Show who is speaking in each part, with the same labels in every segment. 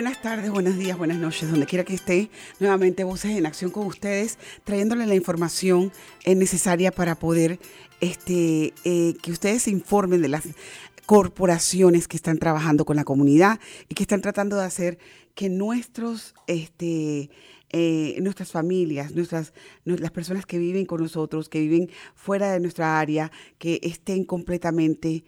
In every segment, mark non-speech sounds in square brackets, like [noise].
Speaker 1: Buenas tardes, buenos días, buenas noches, donde quiera que esté. Nuevamente Voces en Acción con ustedes, trayéndole la información eh, necesaria para poder este, eh, que ustedes se informen de las corporaciones que están trabajando con la comunidad y que están tratando de hacer que nuestros, este, eh, nuestras familias, nuestras, las personas que viven con nosotros, que viven fuera de nuestra área, que estén completamente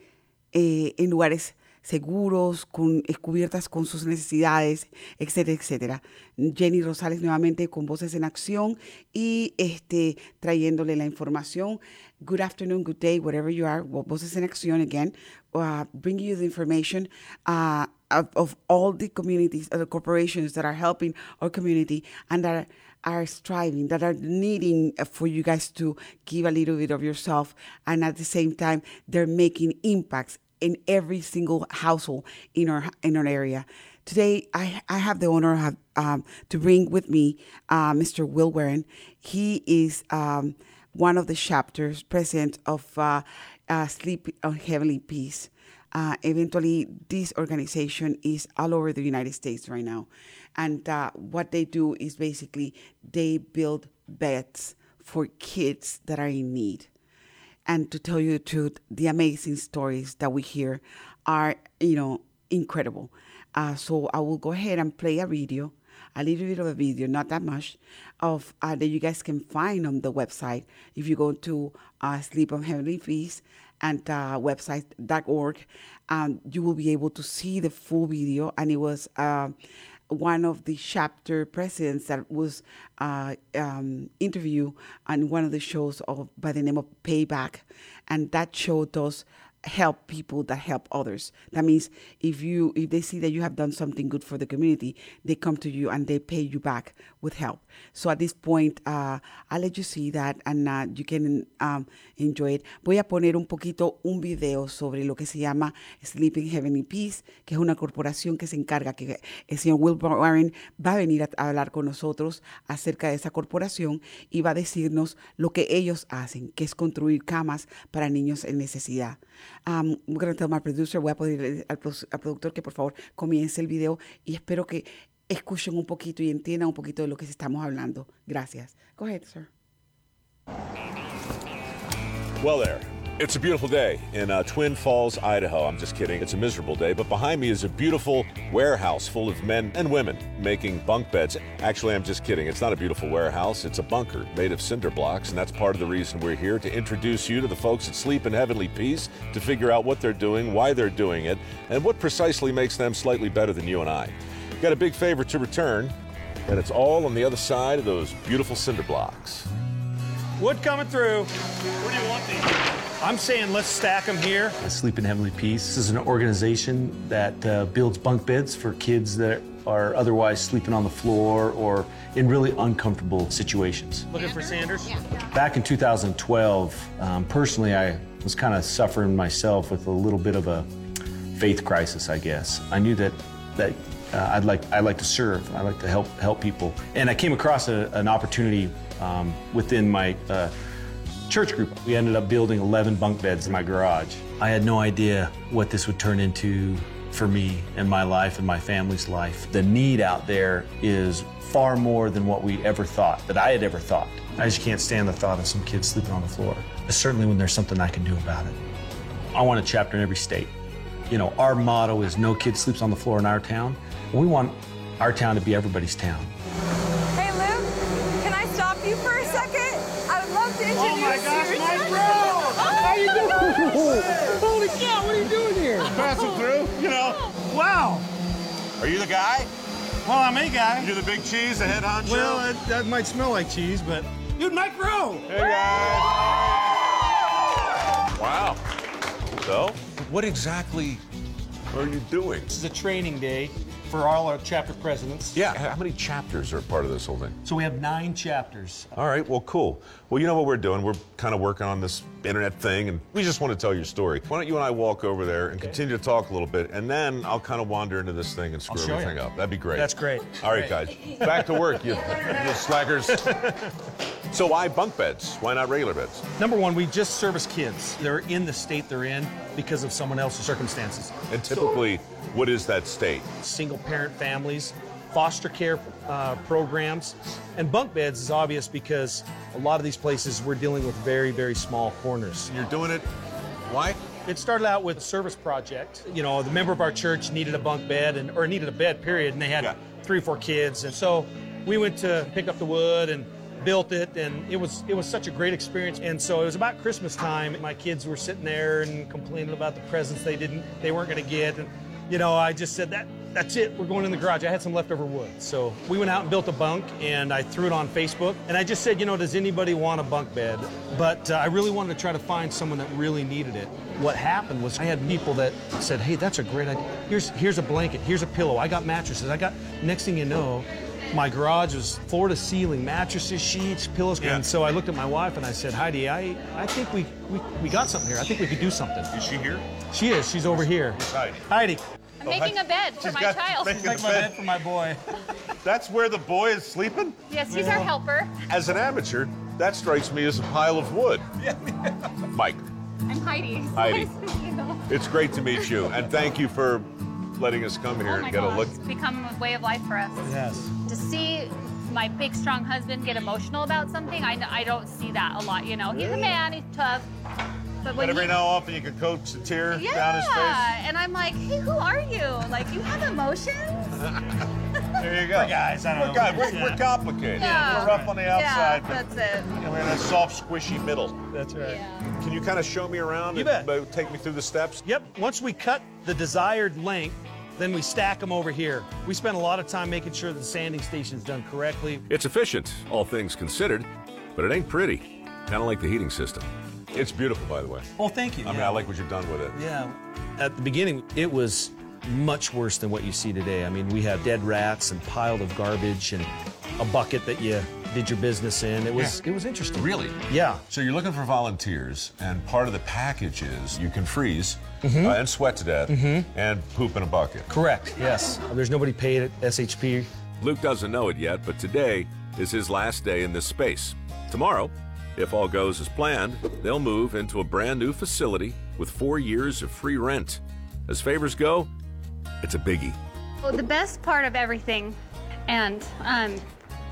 Speaker 1: en lugares seguros, con, cubiertas con sus necesidades, etcétera, etcétera. Jenny Rosales nuevamente con Voces en Acción y este, trayéndole la información. Good afternoon, good day, whatever you are. Voces en Acción again, uh, bring you the information uh, of, of, all the communities, uh, the corporations that are helping our community and that are, are striving, that are needing for you guys to give a little bit of yourself, and at the same time, they're making impacts in every single household in our in our area. Today, I, I have the honor um, to bring with me uh, Mr. Will Warren. He is um, one of the chapters president of uh, uh, Sleep in Heavenly Peace. Uh, eventually, this organization is all over the United States right now. And uh, what they do is basically they build beds for kids that are in need. And to tell you the truth, the amazing stories that we hear are, you know, incredible. Uh, so I will go ahead and play a video, a little bit of a video, not that much, of uh, that you guys can find on the website. If you go to uh, Sleep in Heavenly Peace and uh, website.org, um, you will be able to see the full video. And it was uh, one of the chapter presidents that was uh, um, interviewed on one of the shows of, by the name of Payback, and that show does help people that help others. That means if you if they see that you have done something good for the community, they come to you and they pay you back with help. So at this point, uh, I'll let you see that and uh, you can um, enjoy it. Voy a poner un poquito un video sobre lo que se llama Sleeping Heavenly Peace, que es una corporación que se encarga, que el señor Will Warren va a venir a, a hablar con nosotros acerca de esa corporación y va a decirnos lo que ellos hacen, que es construir camas para niños en necesidad. Um, tell my producer, voy a pedir al, al productor que por favor comience el video y espero que escuchen un poquito y entiendan un poquito de lo que estamos hablando. Gracias. Go ahead, sir.
Speaker 2: Well, there. It's a beautiful day in uh, Twin Falls, Idaho. I'm just kidding. It's a miserable day, but behind me is a beautiful warehouse full of men and women making bunk beds. Actually, I'm just kidding. It's not a beautiful warehouse. It's a bunker made of cinder blocks, and that's part of the reason we're here to introduce you to the folks that sleep in heavenly peace, to figure out what they're doing, why they're doing it, and what precisely makes them slightly better than you and I. Got a big favor to return, and it's all on the other side of those beautiful cinder blocks.
Speaker 3: Wood coming through. Where do you want these? I'm saying let's stack them here.
Speaker 4: Sleep in Heavenly Peace this is an organization that uh, builds bunk beds for kids that are otherwise sleeping on the floor or in really uncomfortable situations.
Speaker 3: Looking for Sanders? Yeah.
Speaker 4: Back in 2012, um, personally, I was kind of suffering myself with a little bit of a faith crisis, I guess. I knew that that uh, I'd like I like to serve. I like to help help people, and I came across a, an opportunity um, within my uh, church group. We ended up building 11 bunk beds in my garage. I had no idea what this would turn into for me and my life and my family's life. The need out there is far more than what we ever thought, that I had ever thought. I just can't stand the thought of some kids sleeping on the floor, certainly when there's something I can do about it. I want a chapter in every state. You know, our motto is no kid sleeps on the floor in our town. We want our town to be everybody's town.
Speaker 5: Hey, Luke, can I stop you for a second? I would love to introduce
Speaker 3: Oh my gosh,
Speaker 5: you.
Speaker 3: my bro!
Speaker 5: How you doing?
Speaker 3: Holy cow, what are you doing here? Passing through, you know. Wow.
Speaker 2: Are you the guy?
Speaker 3: Well, I'm a guy.
Speaker 2: You're the big cheese, the head honcho?
Speaker 3: Well, that, that might smell like cheese, but dude, Mike Rowe.
Speaker 2: hey guys. Wow. So, what exactly are you doing?
Speaker 3: This is a training day for all our chapter presidents.
Speaker 2: Yeah, how many chapters are part of this whole thing?
Speaker 3: So we have nine chapters.
Speaker 2: All right, well, cool. Well, you know what we're doing? We're kind of working on this internet thing, and we just want to tell your story. Why don't you and I walk over there and continue to talk a little bit, and then I'll kind of wander into this thing and screw everything
Speaker 3: you.
Speaker 2: up. That'd be great.
Speaker 3: That's great.
Speaker 2: All right, guys, back to work, you, you slackers. [laughs] so why bunk beds? Why not regular beds?
Speaker 3: Number one, we just service kids. They're in the state they're in because of someone else's circumstances.
Speaker 2: And typically, what is that state?
Speaker 3: Single parent families, foster care uh, programs, and bunk beds is obvious because a lot of these places we're dealing with very, very small corners.
Speaker 2: You're doing it. Why?
Speaker 3: It started out with a service project. You know, the member of our church needed a bunk bed and or needed a bed, period, and they had
Speaker 2: Yeah.
Speaker 3: three or four kids. And so we went to pick up the wood and built it and it was it was such a great experience. And so it was about Christmas time. My kids were sitting there and complaining about the presents they didn't they weren't gonna get. And you know, I just said that that's it. We're going in the garage. I had some leftover wood. So we went out and built a bunk and I threw it on Facebook. And I just said, you know, does anybody want a bunk bed? But uh, I really wanted to try to find someone that really needed it. What happened was I had people that said, hey, that's a great idea. Here's, here's a blanket. Here's a pillow. I got mattresses. I got, next thing you know, my garage was floor to ceiling, mattresses, sheets, pillows.
Speaker 2: Yeah.
Speaker 3: And so I looked at my wife and I said, Heidi, I, I think we, we, we got something here. I think we could do something.
Speaker 2: Is she here?
Speaker 3: She is. She's over here.
Speaker 2: Heidi.
Speaker 3: Heidi.
Speaker 6: I'm making a bed for
Speaker 2: She's
Speaker 6: my
Speaker 2: got-
Speaker 6: child.
Speaker 2: making
Speaker 3: Make
Speaker 2: a
Speaker 3: my
Speaker 2: bed.
Speaker 3: bed for my boy.
Speaker 2: That's where the boy is sleeping?
Speaker 6: Yes, he's our helper.
Speaker 2: As an amateur, that strikes me as a pile of wood. [laughs] Yeah. Mike,
Speaker 6: I'm Heidi.
Speaker 2: Heidi.
Speaker 6: Nice to meet you.
Speaker 2: it's great to meet you, and thank you for letting us come here
Speaker 6: Oh
Speaker 2: and get
Speaker 6: gosh,
Speaker 2: a look.
Speaker 6: it's become a way of life for us.
Speaker 3: Yes.
Speaker 6: To see my big, strong husband get emotional about something, I, I don't see that a lot. You know, he's a man, he's tough. But when
Speaker 2: But every
Speaker 6: he-
Speaker 2: now and often you can coax a tear
Speaker 6: yeah,
Speaker 2: down his face.
Speaker 6: Yeah, and I'm like, hey, who are you? Like, you have emotions? [laughs]
Speaker 2: There you go.
Speaker 3: We're guys, I don't
Speaker 2: we're
Speaker 3: know.
Speaker 2: Guys. We're,
Speaker 3: Yeah.
Speaker 2: we're complicated.
Speaker 6: Yeah.
Speaker 2: We're rough on the outside,
Speaker 6: Yeah,
Speaker 2: but
Speaker 6: that's it.
Speaker 2: you know, we're in a soft, squishy middle.
Speaker 3: That's right.
Speaker 6: Yeah.
Speaker 2: Can you kind of show me around
Speaker 3: You
Speaker 2: and
Speaker 3: bet.
Speaker 2: take me through the steps?
Speaker 3: Yep. Once we cut the desired length, then we stack them over here. We spend a lot of time making sure the sanding station's done correctly.
Speaker 2: It's efficient, all things considered, but it ain't pretty. Kind of like the heating system. It's beautiful, by the way.
Speaker 3: Oh, thank you.
Speaker 2: I mean, I like what you've done with it.
Speaker 3: Yeah. At the beginning, it was much worse than what you see today. I mean, we had dead rats and piled of garbage and a bucket that you did your business in. It was it was interesting.
Speaker 2: Really?
Speaker 3: Yeah.
Speaker 2: So you're looking for volunteers, and part of the package is you can freeze
Speaker 3: Mm-hmm.
Speaker 2: uh, and sweat to death and poop in a bucket.
Speaker 3: Correct. Yes. There's nobody paid at SHP.
Speaker 2: Luke doesn't know it yet, but today is his last day in this space. Tomorrow, if all goes as planned, they'll move into a brand new facility with four years of free rent. As favors go, it's a biggie.
Speaker 6: Well, the best part of everything, and um,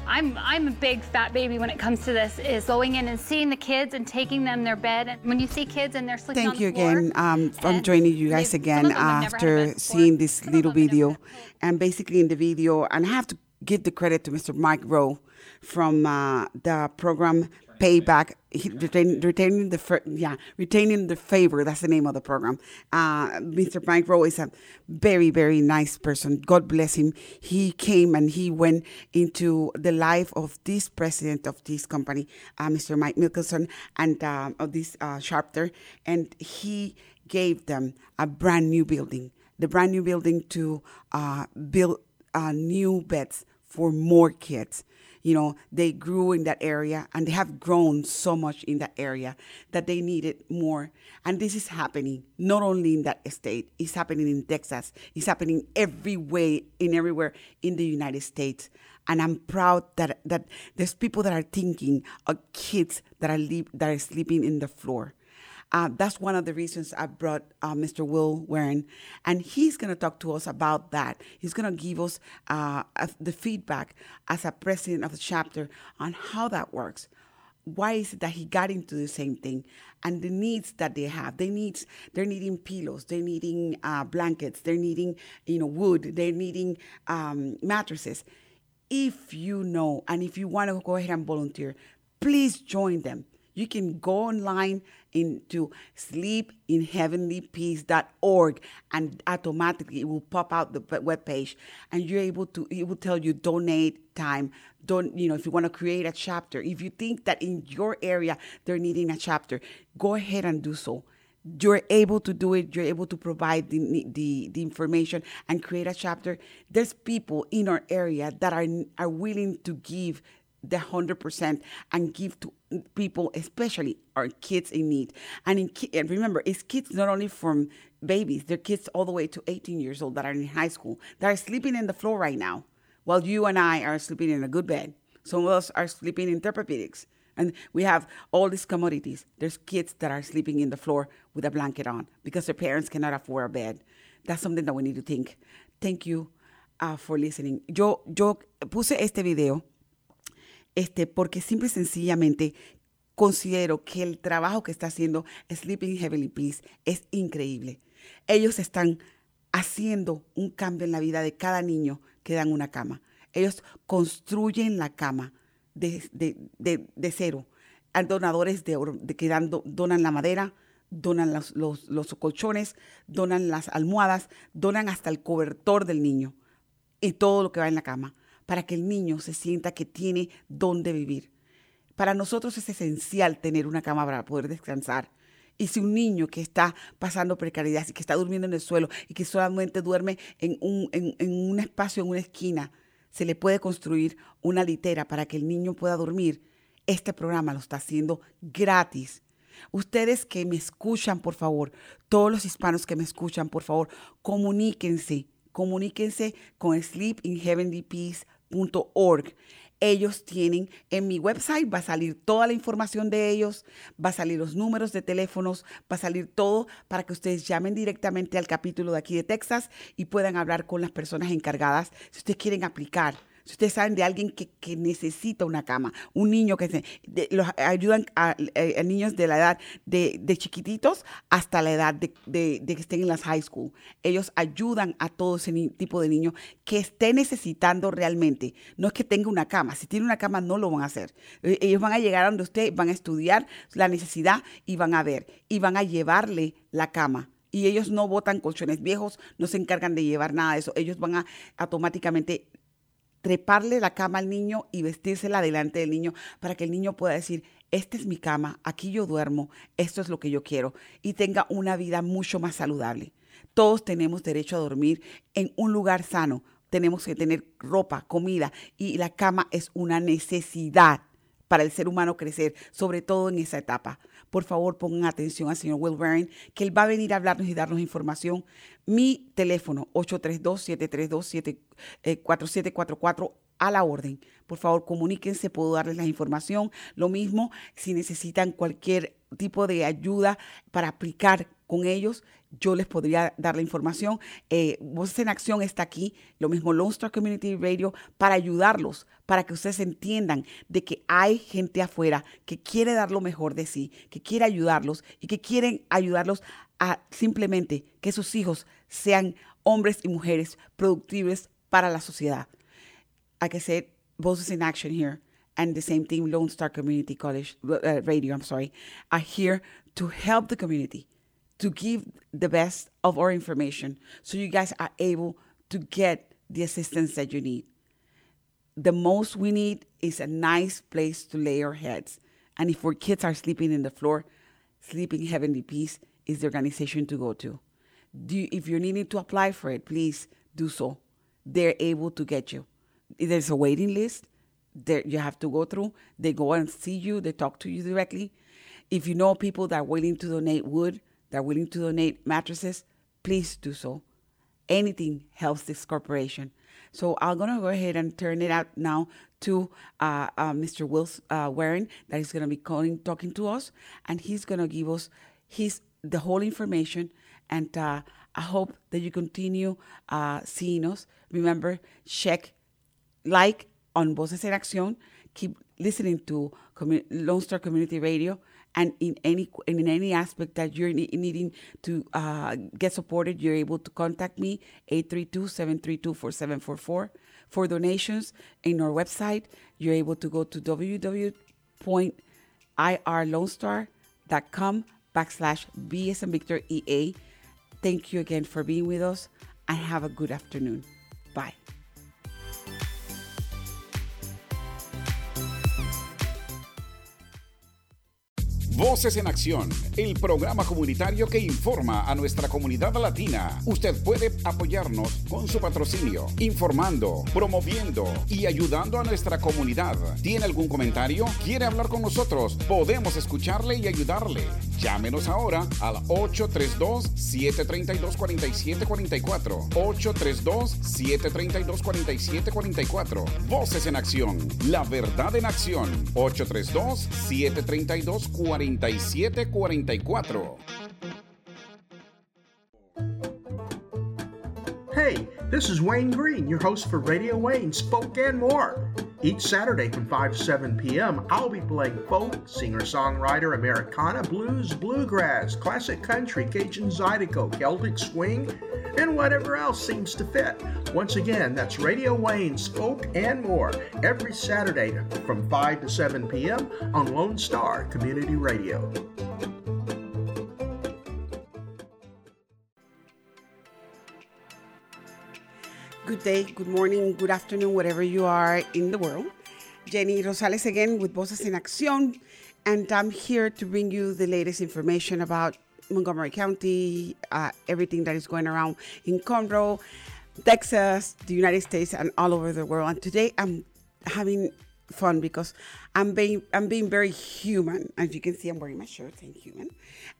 Speaker 6: I'm I'm a big fat baby when it comes to this, is going in and seeing the kids and taking them their bed. And when you see kids and they're sleeping on
Speaker 1: Thank
Speaker 6: the
Speaker 1: you
Speaker 6: floor,
Speaker 1: again um,
Speaker 6: and
Speaker 1: joining you guys again
Speaker 6: of them have never had a
Speaker 1: after seeing this
Speaker 6: some
Speaker 1: little video.
Speaker 6: never had a
Speaker 1: And basically, in the video, and I have to give the credit to Mr. Mike Rowe from uh, the program Payback, retain, retaining the yeah retaining the favor. That's the name of the program. Uh, Mr. Mike Rowe is a very very nice person. God bless him. He came and he went into the life of this president of this company, uh, Mr. Mike Mickelsen, and um, of this uh, chapter, and he gave them a brand new building, the brand new building to uh, build uh, new beds for more kids. You know, they grew in that area and they have grown so much in that area that they needed more. And this is happening not only in that state, it's happening in Texas, it's happening every way, in everywhere in the United States. And I'm proud that, that there's people that are thinking of kids that are, leave, that are sleeping in the floor. Uh, that's one of the reasons I brought uh, Mr. Will Warren, and he's going to talk to us about that. He's going to give us uh, the feedback as a president of the chapter on how that works. why is it that he got into the same thing and the needs that they have they needs they're needing pillows they're needing uh, blankets they're needing you know wood they're needing um, mattresses if you know and if you want to go ahead and volunteer please join them you can go online into sleepinheavenlypeace.org and automatically it will pop out the web page. And you're able to it will tell you donate time. Don't you know if you want to create a chapter if you think that in your area they're needing a chapter go ahead and do so. You're able to do it. You're able to provide the, the, the information and create a chapter. There's people in our area that are are willing to give the 100% and give to people, especially our kids in need. And, in, and remember, it's kids not only from babies, they're kids all the way to 18 years old that are in high school, that are sleeping in the floor right now, while you and I are sleeping in a good bed. Some of us are sleeping in Tempur-Pedics. And we have all these commodities. There's kids that are sleeping in the floor with a blanket on because their parents cannot afford a bed. That's something that we need to think. Thank you uh, for listening. Yo, yo puse este video este, porque simple y sencillamente considero que el trabajo que está haciendo Sleeping Heavenly Peace es increíble. Ellos están haciendo un cambio en la vida de cada niño que dan una cama. Ellos construyen la cama de, de, cero. Hay donadores de, que dan, donan la madera, donan los, los, los colchones, donan las almohadas, donan hasta el cobertor del niño y todo lo que va en la cama para que el niño se sienta que tiene dónde vivir. Para nosotros es esencial tener una cama para poder descansar. Y si un niño que está pasando precariedad y que está durmiendo en el suelo y que solamente duerme en un, en, un espacio, en una esquina, se le puede construir una litera para que el niño pueda dormir. Este programa lo está haciendo gratis. Ustedes que me escuchan, por favor, todos los hispanos que me escuchan, por favor, comuníquense, comuníquense con Sleep in Heavenly Peace org. Ellos tienen en mi website, va a salir toda la información de ellos, va a salir los números de teléfonos, va a salir todo para que ustedes llamen directamente al capítulo de aquí de Texas y puedan hablar con las personas encargadas si ustedes quieren aplicar si ustedes saben de alguien que, necesita una cama, un niño que se, los ayudan eh, a, niños de la edad de, chiquititos hasta la edad de, que estén en las high school. Ellos ayudan a todo ese tipo de niño que esté necesitando realmente. No es que tenga una cama. Si tiene una cama, no lo van a hacer. Eh, ellos van a llegar a donde usted, van a estudiar la necesidad y van a ver. Y van a llevarle la cama y ellos no botan colchones viejos, no se encargan de llevar nada de eso. Ellos van a automáticamente treparle la cama al niño y vestírsela delante del niño para que el niño pueda decir, esta es mi cama, aquí yo duermo, esto es lo que yo quiero y tenga una vida mucho más saludable. Todos tenemos derecho a dormir en un lugar sano, tenemos que tener ropa, comida y la cama es una necesidad para el ser humano crecer, sobre todo en esa etapa. Por favor, pongan atención al señor Will Warren, que él va a venir a hablarnos y darnos información. Mi teléfono, 832-732-4744, a la orden. Por favor, comuníquense, puedo darles la información. Lo mismo, si necesitan cualquier tipo de ayuda para aplicar con ellos, yo les podría dar la información. Eh, Voces en Acción está aquí, lo mismo Lone Star Community Radio, para ayudarlos, para que ustedes entiendan de que hay gente afuera que quiere dar lo mejor de sí, que quiere ayudarlos y que quieren ayudarlos a simplemente que sus hijos sean hombres y mujeres productibles para la sociedad. Like I said, Voices in Action here and the same thing, Lone Star Community College uh, Radio, I'm sorry, are here to help the community to give the best of our information so you guys are able to get the assistance that you need. The most we need is a nice place to lay our heads. And if our kids are sleeping in the floor, Sleep in Heavenly Peace is the organization to go to. You, if you're needing to apply for it, please do so. They're able to get you. There's a waiting list that you have to go through. They go and see you, they talk to you directly. If you know people that are willing to donate wood, that are willing to donate mattresses, please do so. Anything helps this corporation. So I'm gonna go ahead and turn it out now to uh, uh, Mr. Wills uh, Warren that is gonna be calling, talking to us, and he's gonna give us his the whole information. And uh, I hope that you continue uh, seeing us. Remember, check like on Voces en Acción keep listening to commu- Lone Star Community Radio. And in any in any aspect that you're ne- needing to uh, get supported, you're able to contact me 832-732-4744 for donations in our website. You're able to go to www.irlonestar.com backslash B as in Victor EA. Thank you again for being with us and have a good afternoon. Bye.
Speaker 7: Voces en Acción, el programa comunitario que informa a nuestra comunidad latina. Usted puede apoyarnos con su patrocinio, informando, promoviendo y ayudando a nuestra comunidad. ¿Tiene algún comentario? ¿Quiere hablar con nosotros? Podemos escucharle y ayudarle. Llámenos ahora al 832-732-4744. 832-732-4744. Voces en Acción, la verdad en acción. 832-732-4744.
Speaker 8: Hey, this is Wayne Green, your host for Radio Wayne, Spoke and More. Each Saturday from 5 to 7 p.m., I'll be playing folk, singer songwriter, Americana, blues, bluegrass, classic country, Cajun Zydeco, Celtic swing, and whatever else seems to fit. Once again, that's Radio Wayne's Spoke and More, every Saturday from 5 to 7 p.m. on Lone Star Community Radio.
Speaker 1: Good day, good morning, good afternoon, wherever you are in the world. Jenny Rosales again with Voces in Acción, and I'm here to bring you the latest information about Montgomery County, uh, everything that is going around in Conroe, Texas, the United States, and all over the world. And today I'm having fun because I'm being I'm being very human. As you can see, I'm wearing my shirt and human.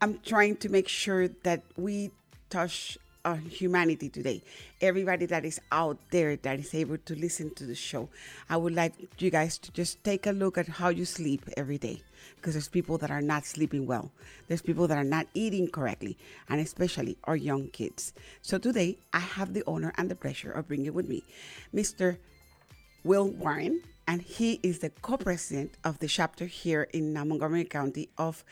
Speaker 1: I'm trying to make sure that we touch on humanity today. Everybody that is out there that is able to listen to the show. I would like you guys to just take a look at how you sleep every day. Because there's people that are not sleeping well. There's people that are not eating correctly, and especially our young kids. So today, I have the honor and the pleasure of bringing with me Mr. Will Warren, and he is the co-president of the chapter here in uh, Montgomery County of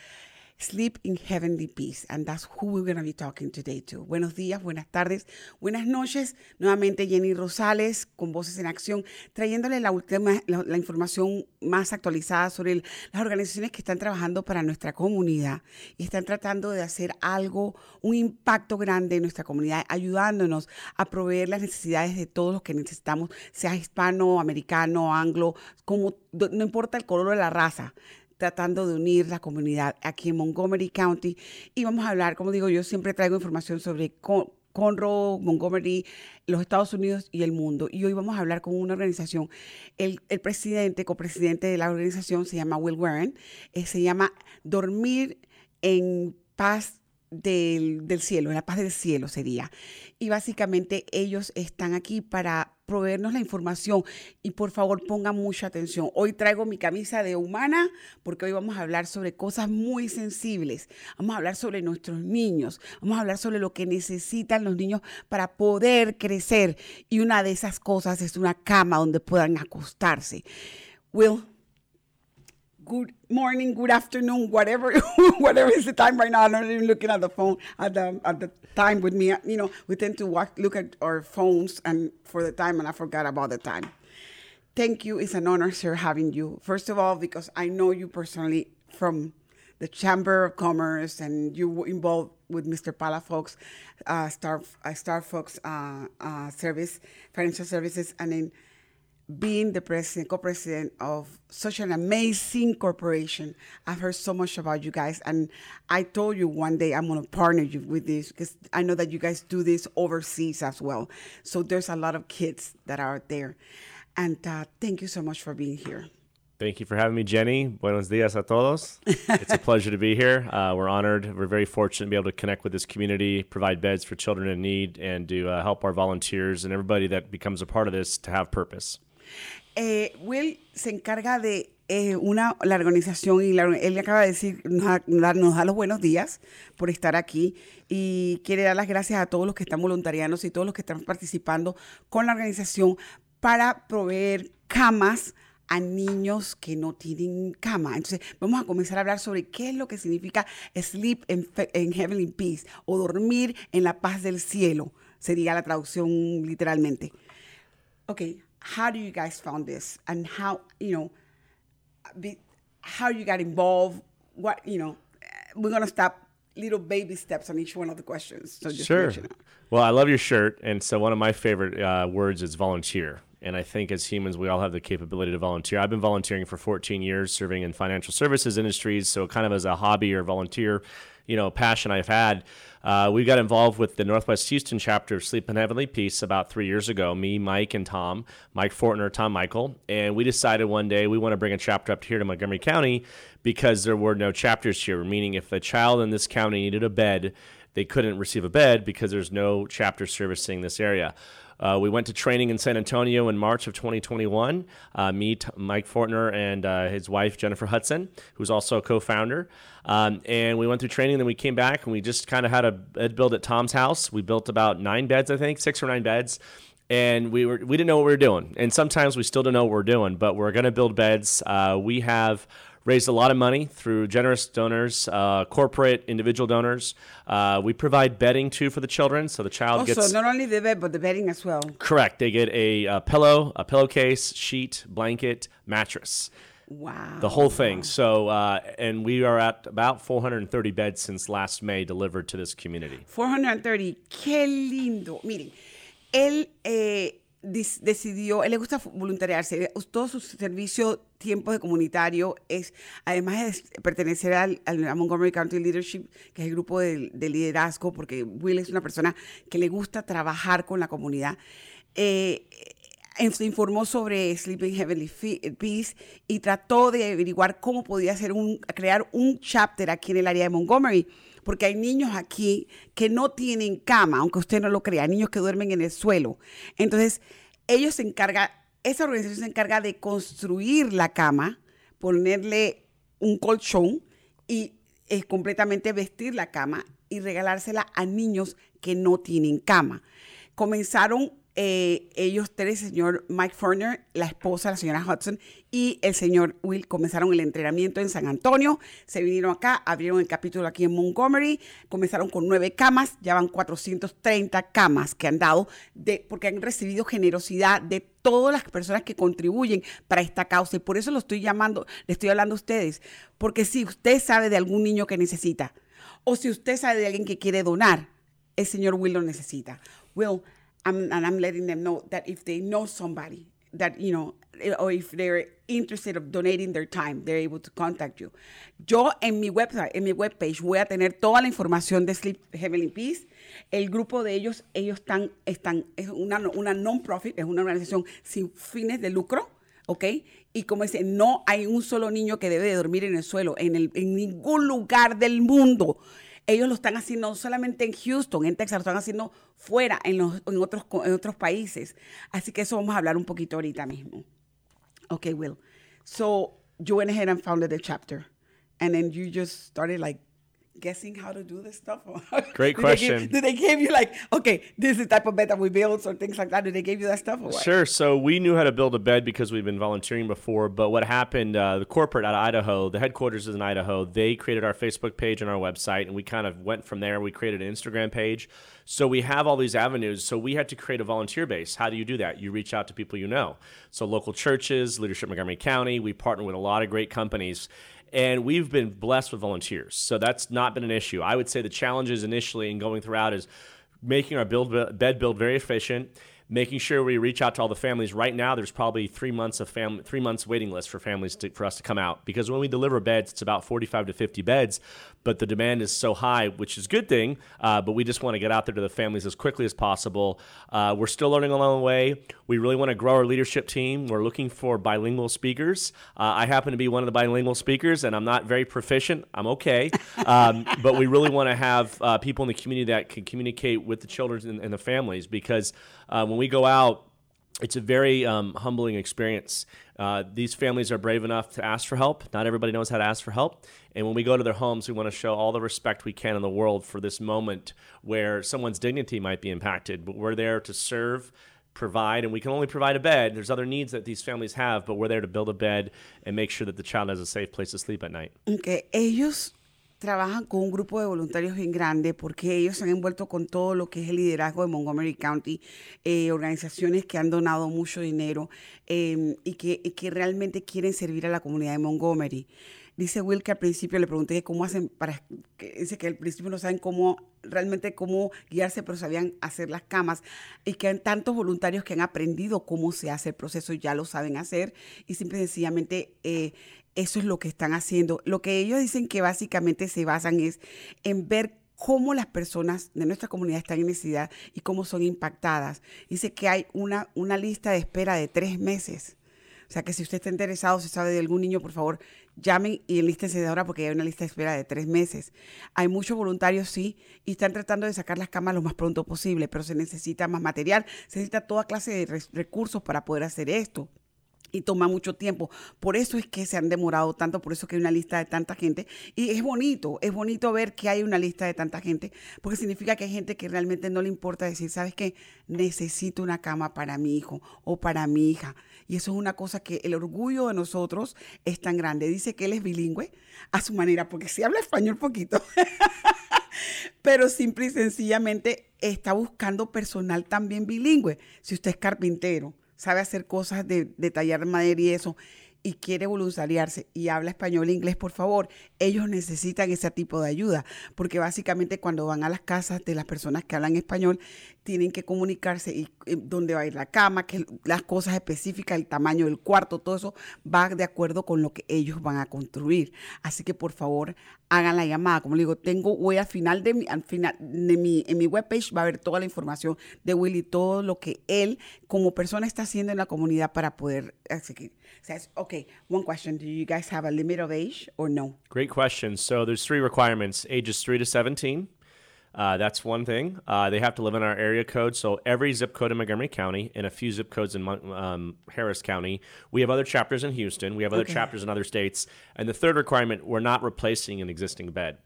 Speaker 1: Sleep in Heavenly Peace, and that's who we're going to be talking today to. Buenos días, buenas tardes, buenas noches. Nuevamente Jenny Rosales con Voces en Acción, trayéndole la última la, información más actualizada sobre las organizaciones que están trabajando para nuestra comunidad y están tratando de hacer algo, un impacto grande en nuestra comunidad, ayudándonos a proveer las necesidades de todos los que necesitamos, sea hispano, americano, anglo, como no importa el color o la raza tratando de unir la comunidad aquí en Montgomery County. Y vamos a hablar, como digo, yo siempre traigo información sobre Con- Conroe, Montgomery, los Estados Unidos y el mundo. Y hoy vamos a hablar con una organización. El, el presidente, copresidente de la organización se llama Will Warren. eh, se llama Dormir en Paz del, del cielo, en la paz del cielo sería. Y básicamente ellos están aquí para proveernos la información y por favor pongan mucha atención. Hoy traigo mi camisa de humana porque hoy vamos a hablar sobre cosas muy sensibles. Vamos a hablar sobre nuestros niños. Vamos a hablar sobre lo que necesitan los niños para poder crecer. Y una de esas cosas es una cama donde puedan acostarse. Will, good morning, good afternoon, whatever, [laughs] whatever is the time right now. I'm not even looking at the phone at the at the time with me. You know, we tend to watch, look at our phones and for the time, and I forgot about the time. Thank you. It's an honor, sir, having you. First of all, because I know you personally from the Chamber of Commerce, and you were involved with Mr. Palafox, uh, Star uh, Star Fox uh, uh, Service, Financial Services, and then being the president, co-president of such an amazing corporation. I've heard so much about you guys, and I told you one day I'm going to partner you with this because I know that you guys do this overseas as well. So there's a lot of kids that are there, and uh, thank you so much for being here.
Speaker 9: Thank you for having me, Jenny. Buenos dias a todos. it's a pleasure to be here. [laughs] Uh, we're honored. We're very fortunate to be able to connect with this community, provide beds for children in need, and to uh, help our volunteers and everybody that becomes a part of this to have purpose.
Speaker 1: Eh, Will se encarga de eh, una, la organización y la- él acaba de decir, nos da, los buenos días por estar aquí y quiere dar las gracias a todos los que están voluntarianos y todos los que están participando con la organización para proveer camas a niños que no tienen cama. Entonces, vamos a comenzar a hablar sobre qué es lo que significa sleep in, in heavenly peace o dormir en la paz del cielo, sería la traducción literalmente. Okay, how do you guys found this and how, you know, be, how you got involved? What, you know, we're going to stop little baby steps on each one of the questions. So just
Speaker 9: sure.
Speaker 1: You know.
Speaker 9: Well, I love your shirt, and so one of my favorite uh, words is volunteer. And I think as humans, we all have the capability to volunteer. I've been volunteering for 14 years, serving in financial services industries. So, kind of as a hobby or volunteer, you know, passion I've had. Uh, we got involved with the Northwest Houston chapter of Sleep in Heavenly Peace about three years ago. Me, Mike, and Tom, Mike Fortner, Tom Michael, and we decided one day we want to bring a chapter up here to Montgomery County because there were no chapters here. Meaning, if a child in this county needed a bed, they couldn't receive a bed because there's no chapter servicing this area. Uh, we went to training in San Antonio in March of 2021. Uh, me, Mike Fortner, and uh, his wife Jennifer Hudson, who's also a co-founder. Um, and we went through training. and Then we came back and we just kind of had a bed build at Tom's house. We built about nine beds, I think, six or nine beds. And we were we didn't know what we were doing, and sometimes we still don't know what we're doing. But we're going to build beds. Uh, we have raised a lot of money through generous donors, uh, corporate, individual donors. Uh, we provide bedding too for the children, so the child gets.
Speaker 1: Also,
Speaker 9: gets
Speaker 1: not only the bed, but the bedding as well.
Speaker 9: correct. They get a, a pillow, a pillowcase, sheet, blanket, mattress,
Speaker 1: Wow.
Speaker 9: the whole thing. So, uh, and we are at about 430 beds since last May delivered to this community.
Speaker 1: 430, qué lindo. Miren, él eh, decidió, él le gusta voluntariarse. Todo su servicio, tiempo de comunitario, es, además de pertenecer al, al Montgomery County Leadership, que es el grupo de, de liderazgo, porque Will es una persona que le gusta trabajar con la comunidad. Eh, se informó sobre Sleeping Heavenly Peace y trató de averiguar cómo podía hacer un, crear un chapter aquí en el área de Montgomery, porque hay niños aquí que no tienen cama, aunque usted no lo crea, niños que duermen en el suelo. Entonces, ellos se encargan, esa organización se encarga de construir la cama, ponerle un colchón y es completamente vestir la cama y regalársela a niños que no tienen cama. Comenzaron eh, ellos tres, el señor Mike Furner, la esposa, la señora Hudson y el señor Will, comenzaron el entrenamiento en San Antonio, se vinieron acá, abrieron el capítulo aquí en Montgomery, comenzaron con nueve camas, ya van 430 camas que han dado, de, porque han recibido generosidad de todas las personas que contribuyen para esta causa. Y por eso lo estoy llamando, le estoy hablando a ustedes, porque si usted sabe de algún niño que necesita, o si usted sabe de alguien que quiere donar, el señor Will lo necesita. Will, I'm, and I'm letting them know that if they know somebody that, you know, or if they're interested of donating their time, they're able to contact you. Yo en mi website, en mi webpage, voy a tener toda la información de Sleep Heavenly Peace. El grupo de ellos, ellos están, están es una, una non-profit, es una organización sin fines de lucro, ¿ok? Y como dice, no hay un solo niño que debe de dormir en el suelo, en, el, en ningún lugar del mundo. Ellos lo están haciendo no solamente en Houston, en Texas, lo están haciendo fuera, en, los, otros, otros países. Así que eso vamos a hablar un poquito ahorita mismo. Okay, Will. So you went ahead and founded the chapter, and then you just started like guessing how to do this stuff. [laughs]
Speaker 9: Great
Speaker 1: Did they give-
Speaker 9: question.
Speaker 1: Did they give you like, okay, this is the type of bed that we build or things like that? Did they give you that stuff or what?
Speaker 9: Sure. So we knew how to build a bed because we've been volunteering before. But what happened, uh, the corporate out of Idaho, the headquarters is in Idaho, they created our Facebook page and our website, and we kind of went from there. We created an Instagram page. So we have all these avenues. So we had to create a volunteer base. How do you do that? You reach out to people you know. So local churches, Leadership Montgomery County, we partner with a lot of great companies. And we've been blessed with volunteers. So that's not been an issue. I would say the challenges initially in going throughout is making our build bed build very efficient making sure we reach out to all the families right now there's probably three months of family three months waiting list for families to, for us to come out because when we deliver beds it's about 45 to 50 beds but the demand is so high which is a good thing uh, but we just want to get out there to the families as quickly as possible. Uh, we're still learning along the way. We really want to grow our leadership team. We're looking for bilingual speakers. Uh, i happen to be one of the bilingual speakers and i'm not very proficient. I'm okay. Um, [laughs] but we really want to have uh, people in the community that can communicate with the children and, and the families because uh, when we go out it's a very um, humbling experience. Uh, these families are brave enough to ask for help. Not everybody knows how to ask for help. And when we go to their homes, we want to show all the respect we can in the world for this moment where someone's dignity might be impacted. But we're there to serve, provide, and we can only provide a bed. There's other needs that these families have, but we're there to build a bed and make sure that the child has a safe place to sleep at night.
Speaker 1: Okay, ellos trabajan con un grupo de voluntarios bien grande porque ellos se han envuelto con todo lo que es el liderazgo de Montgomery County, eh, organizaciones que han donado mucho dinero eh, y, que, y que realmente quieren servir a la comunidad de Montgomery. Dice Will que al principio le pregunté cómo hacen para, que dice que al principio no saben cómo, realmente cómo guiarse, pero sabían hacer las camas y que hay tantos voluntarios que han aprendido cómo se hace el proceso, ya lo saben hacer y simple y sencillamente eh, eso es lo que están haciendo. Lo que ellos dicen que básicamente se basan es en ver cómo las personas de nuestra comunidad están en necesidad y cómo son impactadas. Dice que hay una, una lista de espera de tres meses. O sea que si usted está interesado, si sabe de algún niño, por favor, llamen y enlístense de ahora porque hay una lista de espera de tres meses. Hay muchos voluntarios, sí, y están tratando de sacar las camas lo más pronto posible, pero se necesita más material, se necesita toda clase de recursos para poder hacer esto y toma mucho tiempo. Por eso es que se han demorado tanto, por eso que hay una lista de tanta gente. Y es bonito, es bonito ver que hay una lista de tanta gente, porque significa que hay gente que realmente no le importa decir, ¿sabes qué? Necesito una cama para mi hijo o para mi hija. Y eso es una cosa que el orgullo de nosotros es tan grande. Dice que él es bilingüe a su manera, porque sí habla español poquito. [laughs] Pero simple y sencillamente está buscando personal también bilingüe. Si usted es carpintero, sabe hacer cosas de, de tallar madera y eso, y quiere voluntariarse y habla español e inglés, por favor, ellos necesitan ese tipo de ayuda, porque básicamente cuando van a las casas de las personas que hablan español, tienen que comunicarse y eh, dónde va a ir la cama, que las cosas específicas, el tamaño del cuarto, todo eso va de acuerdo con lo que ellos van a construir. Así que por favor, hagan la llamada. Como le digo, tengo, voy al final de mi, al final de mi, en mi webpage va a haber toda la información de Willy, todo lo que él como persona está haciendo en la comunidad para poder seguir. Says, okay, one question. Do you guys have a limit of age or no?
Speaker 9: Great question. So there's three requirements: ages three to seventeen. Uh, that's one thing. Uh, they have to live in our area code. So every zip code in Montgomery County and a few zip codes in um, Harris County. We have other chapters in Houston. We have other okay. chapters in other states. And the third requirement, we're not replacing an existing bed.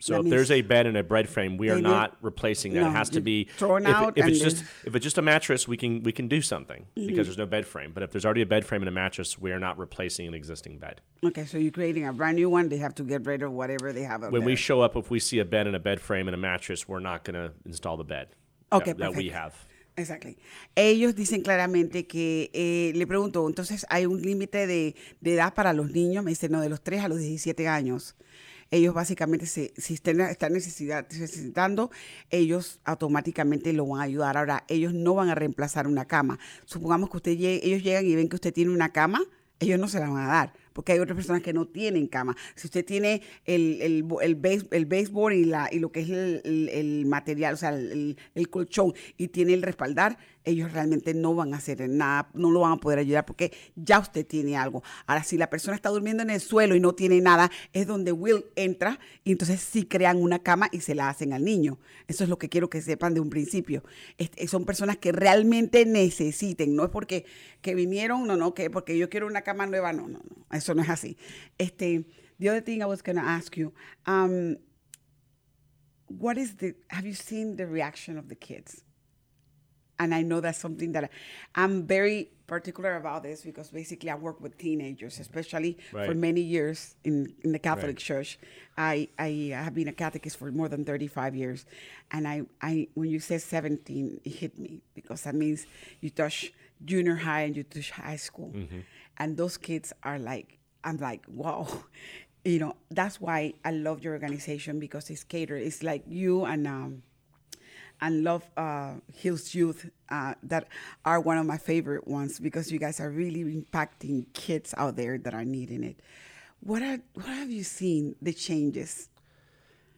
Speaker 9: So if there's a bed and a bed frame, we are not replacing that. No, it has to be
Speaker 1: thrown
Speaker 9: if,
Speaker 1: out.
Speaker 9: If it's just if it's just a mattress, we can we can do something mm-hmm. because there's no bed frame. But if there's already a bed frame and a mattress, we are not replacing an existing bed.
Speaker 1: Okay, so you're creating a brand new one. They have to get rid of whatever they have.
Speaker 9: when
Speaker 1: there.
Speaker 9: we show up, if we see a bed and a bed frame and a mattress, we're not going to install the bed.
Speaker 1: Okay,
Speaker 9: that, that we have.
Speaker 1: Exactly. Ellos dicen claramente que, eh, le pregunto, entonces hay un límite de, de edad para los niños, me dice, no, de los 3 a los 17 años. Ellos básicamente, se, si están, están necesitando, ellos automáticamente lo van a ayudar. Ahora, ellos no van a reemplazar una cama. Supongamos que usted ellos llegan y ven que usted tiene una cama, ellos no se la van a dar porque hay otras personas que no tienen cama. Si usted tiene el, el, el, base, el baseboard y, la, y lo que es el, el material, o sea, el, colchón, y tiene el respaldar, ellos realmente no van a hacer nada, no lo van a poder ayudar porque ya usted tiene algo. Ahora, si la persona está durmiendo en el suelo y no tiene nada, es donde Will entra y entonces sí crean una cama y se la hacen al niño. Eso es lo que quiero que sepan de un principio. son personas que realmente necesiten, no es porque que vinieron, no, no, que porque yo quiero una cama nueva, no, no, no. Eso no es así. Este, the other thing I was going to ask you, um, what is the, have you seen the reaction of the kids? And I know that's something that I, am very particular about this because basically I work with teenagers, especially right. for many years in, in the Catholic right. Church. I, I have been a catechist for more than 35 years. And I, I when you said 17, it hit me because that means you touch junior high and you touch high school. Mm-hmm. And those kids are like I'm like, wow. [laughs] You know, that's why I love your organization because it's catered. It's like you and um, and love uh, Hills Youth uh, that are one of my favorite ones because you guys are really impacting kids out there that are needing it. What are what have you seen the changes?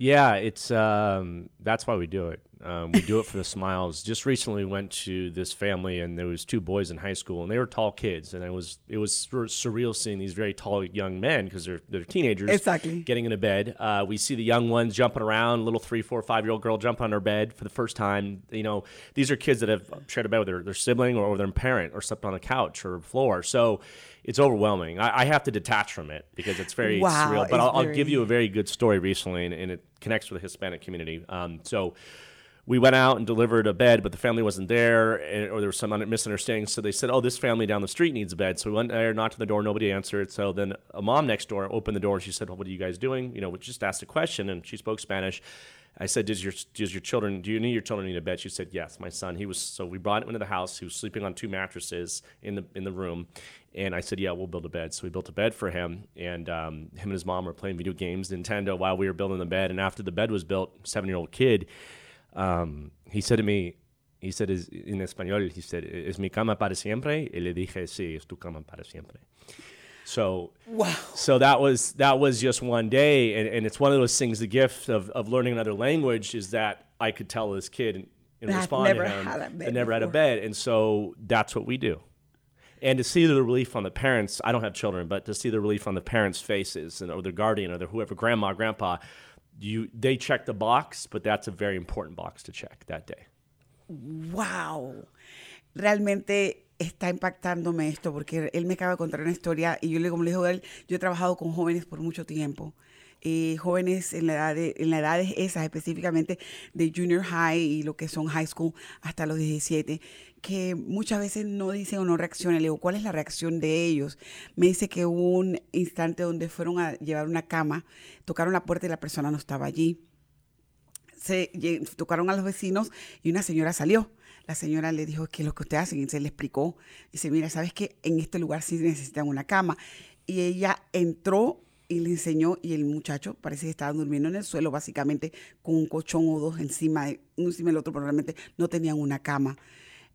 Speaker 9: Yeah, it's um, that's why we do it. Um, we do it for the smiles. Just recently went to this family, and there was two boys in high school, and they were tall kids, and it was it was surreal seeing these very tall young men because they're they're teenagers,
Speaker 1: exactly
Speaker 9: getting into bed. Uh, we see the young ones jumping around, little three, four, five year old girl jump on her bed for the first time. You know, these are kids that have shared a bed with their, their sibling or, or their parent or slept on a couch or floor. So it's overwhelming. I, I, have to detach from it because it's very
Speaker 1: wow,
Speaker 9: surreal. But I'll,
Speaker 1: very...
Speaker 9: I'll, give you a very good story recently, and, and, it connects with the Hispanic community. Um, so we went out and delivered a bed, but the family wasn't there, and, or there was some misunderstanding. So they said, "Oh, this family down the street needs a bed." So we went there, knocked on the door, nobody answered. So then a mom next door opened the door, and she said, "Well, what are you guys doing?" You know, we just asked a question, and she spoke Spanish. I said, "Does your does your children do you need your children need a bed?" She said, "Yes, my son. He was so we brought him into the house. He was sleeping on two mattresses in the in the room, and I said, "Yeah, we'll build a bed." So we built a bed for him, and um, him and his mom were playing video games, Nintendo, while we were building the bed. And after the bed was built, seven year old kid, um, he said to me, he said in español, he said, "Es mi cama para siempre?" Y le dije, "Sí, es tu cama para siempre." So
Speaker 1: wow.
Speaker 9: So that was that was just one day, and, and it's one of those things. The gift of, of learning another language is that I could tell this kid and, and respond
Speaker 1: never
Speaker 9: to him
Speaker 1: had a bed
Speaker 9: that never had a bed, and so that's what we do. And to see the relief on the parents, I don't have children, but to see the relief on the parents' faces and or their guardian or their whoever, grandma, grandpa, you they check the box, but that's a very important box to check that day.
Speaker 1: wow, realmente está impactándome esto porque él me acaba de contar una historia y yo le como le digo él, yo he trabajado con jóvenes por mucho tiempo. eh, jóvenes en la edad de, en la edades esas específicamente de junior high y lo que son high school hasta los 17 que muchas veces no dicen o no reaccionan. Le digo, ¿cuál es la reacción de ellos? Me dice que hubo un instante donde fueron a llevar una cama, tocaron la puerta y la persona no estaba allí se tocaron a los vecinos y una señora salió. La señora le dijo que lo que usted hace, y se le explicó. Dice, mira, ¿sabes qué? En este lugar sí necesitan una cama. Y ella entró y le enseñó y el muchacho parece que estaba durmiendo en el suelo, básicamente con un colchón o dos encima, de, uno encima del otro, pero realmente no tenían una cama.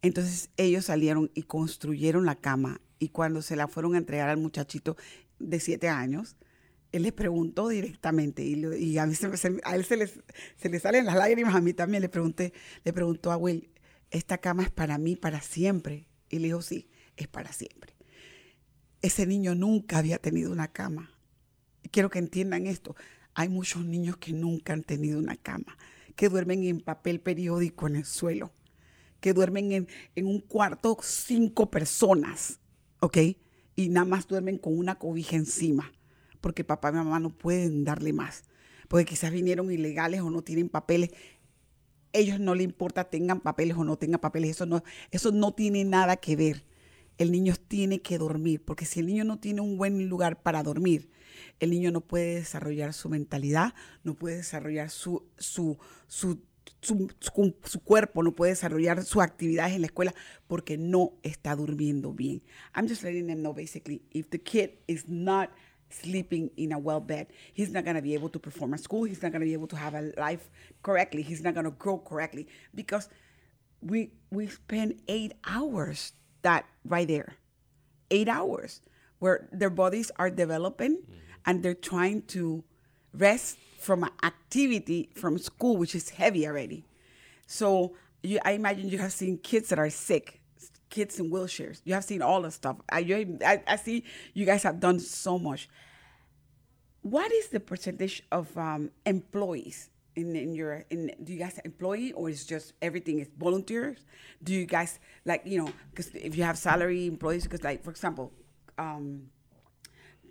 Speaker 1: Entonces ellos salieron y construyeron la cama y cuando se la fueron a entregar al muchachito de siete años, él le preguntó directamente y, a, mí a él se le, se le salen las lágrimas, a mí también le pregunté, le preguntó a Will, esta cama es para mí para siempre. Y le dijo, sí, es para siempre. Ese niño nunca había tenido una cama. Quiero que entiendan esto. Hay muchos niños que nunca han tenido una cama, que duermen en papel periódico en el suelo, que duermen en, en un cuarto cinco personas, ¿ok? Y nada más duermen con una cobija encima, porque papá y mamá no pueden darle más, porque quizás vinieron ilegales o no tienen papeles. Ellos no le importa tengan papeles o no tengan papeles, eso no, eso no tiene nada que ver. El niño tiene que dormir, porque si el niño no tiene un buen lugar para dormir, el niño no puede desarrollar su mentalidad, no puede desarrollar su, su, su, su, su- cuerpo, no puede desarrollar sus actividades en la escuela porque no está durmiendo bien. I'm just letting them know basically, if the kid is not sleeping in a well bed, he's not going to be able to perform at school, he's not going to be able to have a life correctly, he's not going to grow correctly because we we spend eight hours that right there. Eight hours where their bodies are developing mm-hmm. and they're trying to rest from an activity from school which is heavy already. So you, i imagine you have seen kids that are sick kids in wheelchairs you have seen all the stuff I, you- I, I see you guys have done so much what is the percentage of um, employees in, in your in do you guys employee or is just everything is volunteers do you guys like you know because if you have salary employees because like for example um,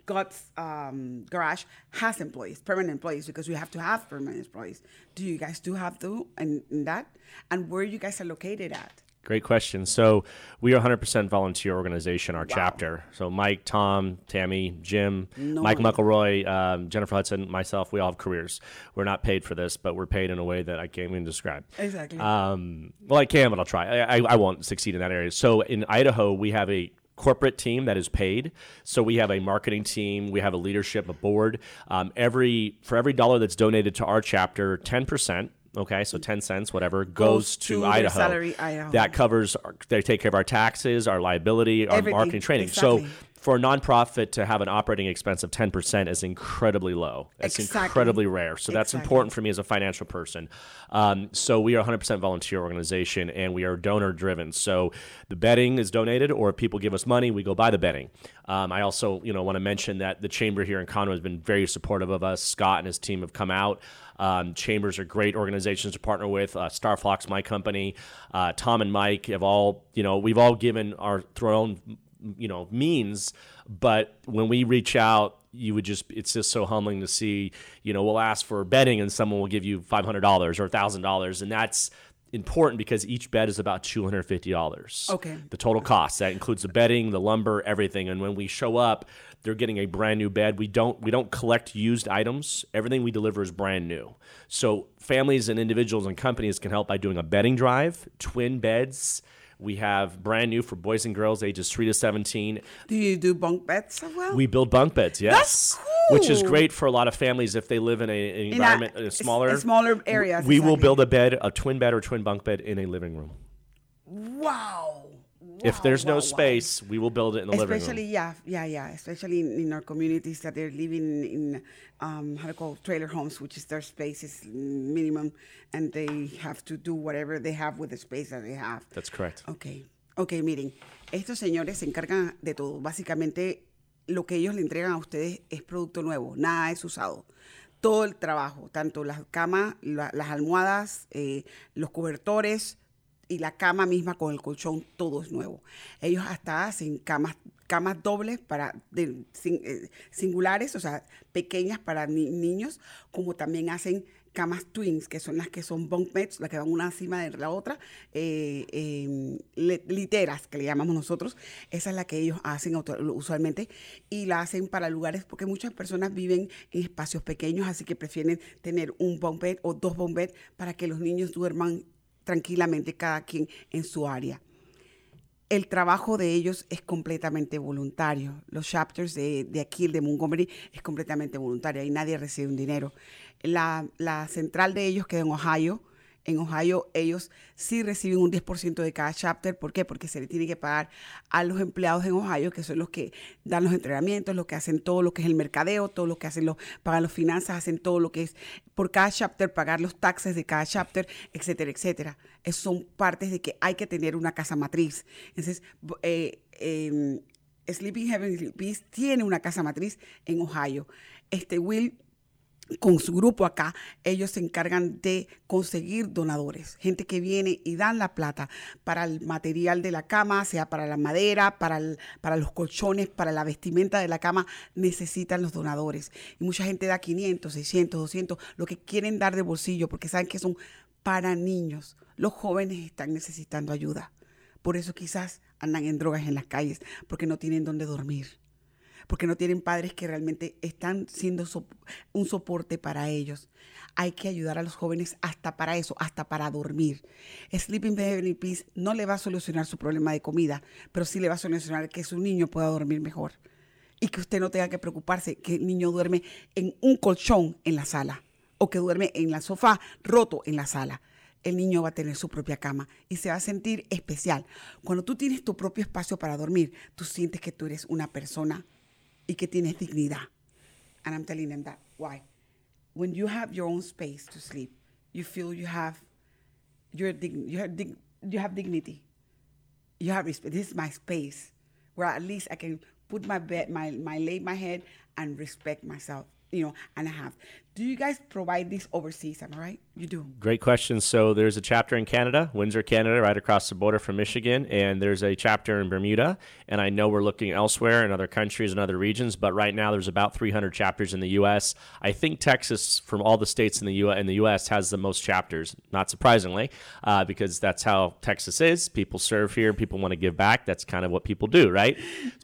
Speaker 1: God's um, garage has employees, permanent employees, because we have to have permanent employees. Do you guys do have to in, in that? And where you guys are located at?
Speaker 9: Great question. So we are 100% volunteer organization, our chapter. So Mike, Tom, Tammy, Jim,
Speaker 1: No
Speaker 9: Mike. McElroy, um, Jennifer Hudson, myself, we all have careers. We're not paid for this, but we're paid in a way that I can't even describe.
Speaker 1: Exactly.
Speaker 9: Um, well, I can, but I'll try. I, I, I won't succeed in that area. So in Idaho, we have a corporate team that is paid. So we have a marketing team, we have a leadership, a board. Um, every for every dollar that's donated to our chapter, ten percent. Okay, so ten cents, whatever, goes,
Speaker 1: to
Speaker 9: to, Idaho.
Speaker 1: salary, Idaho.
Speaker 9: That covers. Our, they take care of our taxes, our liability, our
Speaker 1: Everything,
Speaker 9: marketing training.
Speaker 1: exactly.
Speaker 9: So for a nonprofit to have an operating expense of 10% is incredibly low. That's
Speaker 1: Exactly.
Speaker 9: incredibly rare. So that's important for me as a financial person. Um, so we are a 100% volunteer organization and we are donor driven. So the betting is donated or if people give us money, we go buy the betting. Um, I also, you know, want to mention that the chamber here in Conroe has been very supportive of us. Scott and his team have come out. Um, chambers are great organizations to partner with. Uh, Starflox, my company, uh, Tom and Mike have all, you know, we've all given our thrown, you know means but when we reach out you would just it's just so humbling to see you know we'll ask for betting and someone will give you $500 or $1000 and that's important because each bed is about $250.
Speaker 1: Okay.
Speaker 9: The total cost. That includes the bedding, the lumber, everything. And when we show up, they're getting a brand new bed. We don't we don't collect used items. Everything we deliver is brand new. So families and individuals and companies can help by doing a bedding drive, twin beds. We have brand new for boys and girls ages 3 to 17.
Speaker 1: Do you do bunk beds as well?
Speaker 9: We build bunk beds, yes.
Speaker 1: That's
Speaker 9: Which is great for a lot of families if they live in a, an
Speaker 1: In a-
Speaker 9: environment, a,
Speaker 1: s-
Speaker 9: smaller,
Speaker 1: smaller areas,
Speaker 9: We will build a bed, a twin bed or twin bunk bed in a living room.
Speaker 1: wow.
Speaker 9: If there's no space, we will build it in the living
Speaker 1: especially
Speaker 9: room.
Speaker 1: yeah yeah yeah especially in, in our communities that they're living in um, how to call trailer homes which is their space is minimum and they have to do whatever they have with the space that they have
Speaker 9: That's correct.
Speaker 1: Ok, ok, miren, estos señores se encargan de todo. Básicamente, lo que ellos le entregan a ustedes es producto nuevo, nada es usado. Todo el trabajo, tanto las camas, la- las almohadas, eh, los cobertores y la cama misma con el colchón, todo es nuevo. Ellos hasta hacen camas, camas dobles para de- sin- eh, singulares, o sea, pequeñas para ni- niños, como también hacen camas twins, que son las que son bunk beds, las que van una encima de la otra, eh, eh, le- literas, que le llamamos nosotros. Esa es la que ellos hacen usualmente y la hacen para lugares, porque muchas personas viven en espacios pequeños, así que prefieren tener un bunk bed o dos bunk beds para que los niños duerman tranquilamente cada quien en su área el trabajo de ellos es completamente voluntario. Los chapters de, de aquí, el de Montgomery, es completamente voluntario y nadie recibe un dinero. La, la central de ellos queda en Ohio. En Ohio ellos sí reciben un 10% de cada chapter. ¿Por qué? Porque se le tiene que pagar a los empleados en Ohio, que son los que dan los entrenamientos, los que hacen todo lo que es el mercadeo, todo lo que hacen los, pagan las finanzas, hacen todo lo que es por cada chapter, pagar los taxes de cada chapter, etcétera, etcétera. Son partes de que hay que tener una casa matriz. Entonces, eh, eh, Sleeping Heavenly Peace tiene una casa matriz en Ohio. Este Will con su grupo acá, ellos se encargan de conseguir donadores, gente que viene y dan la plata para el material de la cama, sea para la madera, para, para los colchones, para la vestimenta de la cama, necesitan los donadores. Y mucha gente da 500, 600, 200, lo que quieren dar de bolsillo, porque saben que son para niños. Los jóvenes están necesitando ayuda. Por eso quizás andan en drogas en las calles, porque no tienen dónde dormir porque no tienen padres que realmente están siendo un soporte para ellos. Hay que ayudar a los jóvenes hasta para eso, hasta para dormir. Sleeping Heavenly Peace no le va a solucionar su problema de comida, pero sí le va a solucionar que su niño pueda dormir mejor. Y que usted no tenga que preocuparse que el niño duerme en un colchón en la sala o que duerme en la sofá roto en la sala. El niño va a tener su propia cama y se va a sentir especial. Cuando tú tienes tu propio espacio para dormir, tú sientes que tú eres una persona y que tienes dignidad. And I'm telling them that. Why? When you have your own space to sleep, you feel you have your dig- you have dig- you have dignity. You have respect. This is my space where at least I can put my bed, my my lay my head and respect myself. You know, and I have. Do you guys provide this overseas? Am I right? You do.
Speaker 9: Great question. So there's a chapter in Canada, Windsor, Canada, right across the border from Michigan, and there's a chapter in Bermuda. And I know we're looking elsewhere in other countries and other regions, but right now there's about 300 chapters in the U.S. I think Texas, from all the states in the U. in the U.S., has the most chapters. Not surprisingly, uh, because that's how Texas is. People serve here. People want to give back. That's kind of what people do, right?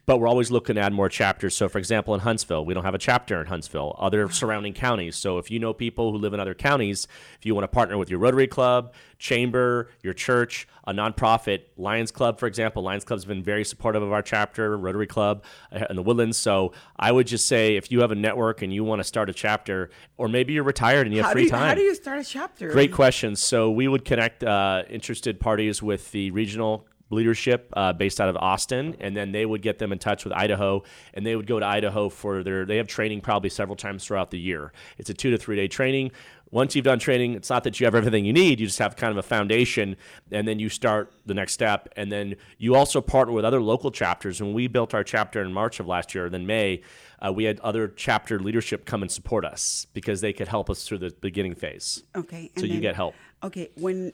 Speaker 9: But we're always looking to add more chapters. So, for example, in Huntsville, we don't have a chapter in Huntsville. Other surrounding counties. So, if you know people who live in other counties, if you want to partner with your Rotary Club, chamber, your church, a nonprofit, Lions Club, for example, Lions Club's been very supportive of our chapter, Rotary Club uh, in the Woodlands. So, I would just say if you have a network and you want to start a chapter, or maybe you're retired and you have
Speaker 1: How
Speaker 9: free
Speaker 1: you,
Speaker 9: time.
Speaker 1: how do you start a chapter?
Speaker 9: Great question. So we would connect uh, interested parties with the regional leadership uh, based out of Austin, and then they would get them in touch with Idaho, and they would go to Idaho for their. They have training probably several times throughout the year. It's a two to three day training. Once you've done training, it's not that you have everything you need. You just have kind of a foundation, and then you start the next step. And then you also partner with other local chapters. When we built our chapter in March of last year, then May, uh, we had other chapter leadership come and support us because they could help us through the beginning phase.
Speaker 1: Okay.
Speaker 9: So
Speaker 1: and
Speaker 9: you get help.
Speaker 1: Okay, when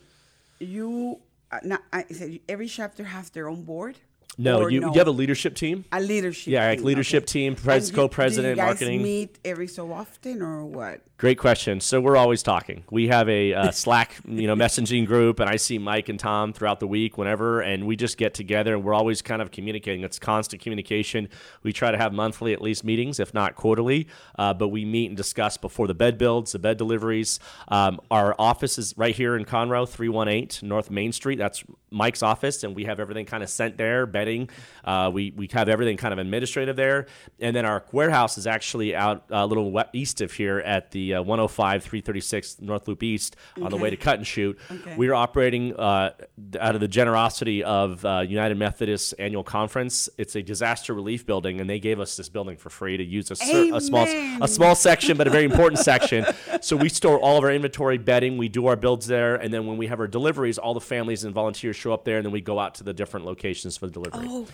Speaker 1: you now, I said every chapter has their own board.
Speaker 9: No,
Speaker 1: Or
Speaker 9: you,
Speaker 1: no?
Speaker 9: you have a leadership team.
Speaker 1: A leadership team.
Speaker 9: Yeah, like
Speaker 1: team,
Speaker 9: leadership
Speaker 1: okay.
Speaker 9: team, pres- co-president,
Speaker 1: do you guys
Speaker 9: marketing.
Speaker 1: meet every so often or what?
Speaker 9: Great question. So we're always talking. We have a uh, [laughs] Slack, you know, messaging group, and I see Mike and Tom throughout the week, whenever, and we just get together, and we're always kind of communicating. It's constant communication. We try to have monthly, at least, meetings, if not quarterly. Uh, but we meet and discuss before the bed builds, the bed deliveries. Um, our office is right here in Conroe, three one eight North Main Street. That's Mike's office, and we have everything kind of sent there, bedding. Uh, we we have everything kind of administrative there, and then our warehouse is actually out uh, a little east of here at the uh, 105 336 North Loop East on the way to Cut and Shoot.
Speaker 1: Okay.
Speaker 9: We are operating uh, out of the generosity of uh, United Methodist Annual Conference. It's a disaster relief building, and they gave us this building for free to use a, cer- a small a small section, but a very important section. [laughs] So we store all of our inventory, bedding. We do our builds there, and then when we have our deliveries, all the families and volunteers show up there, and then we go out to the different locations for the delivery.
Speaker 1: Oh,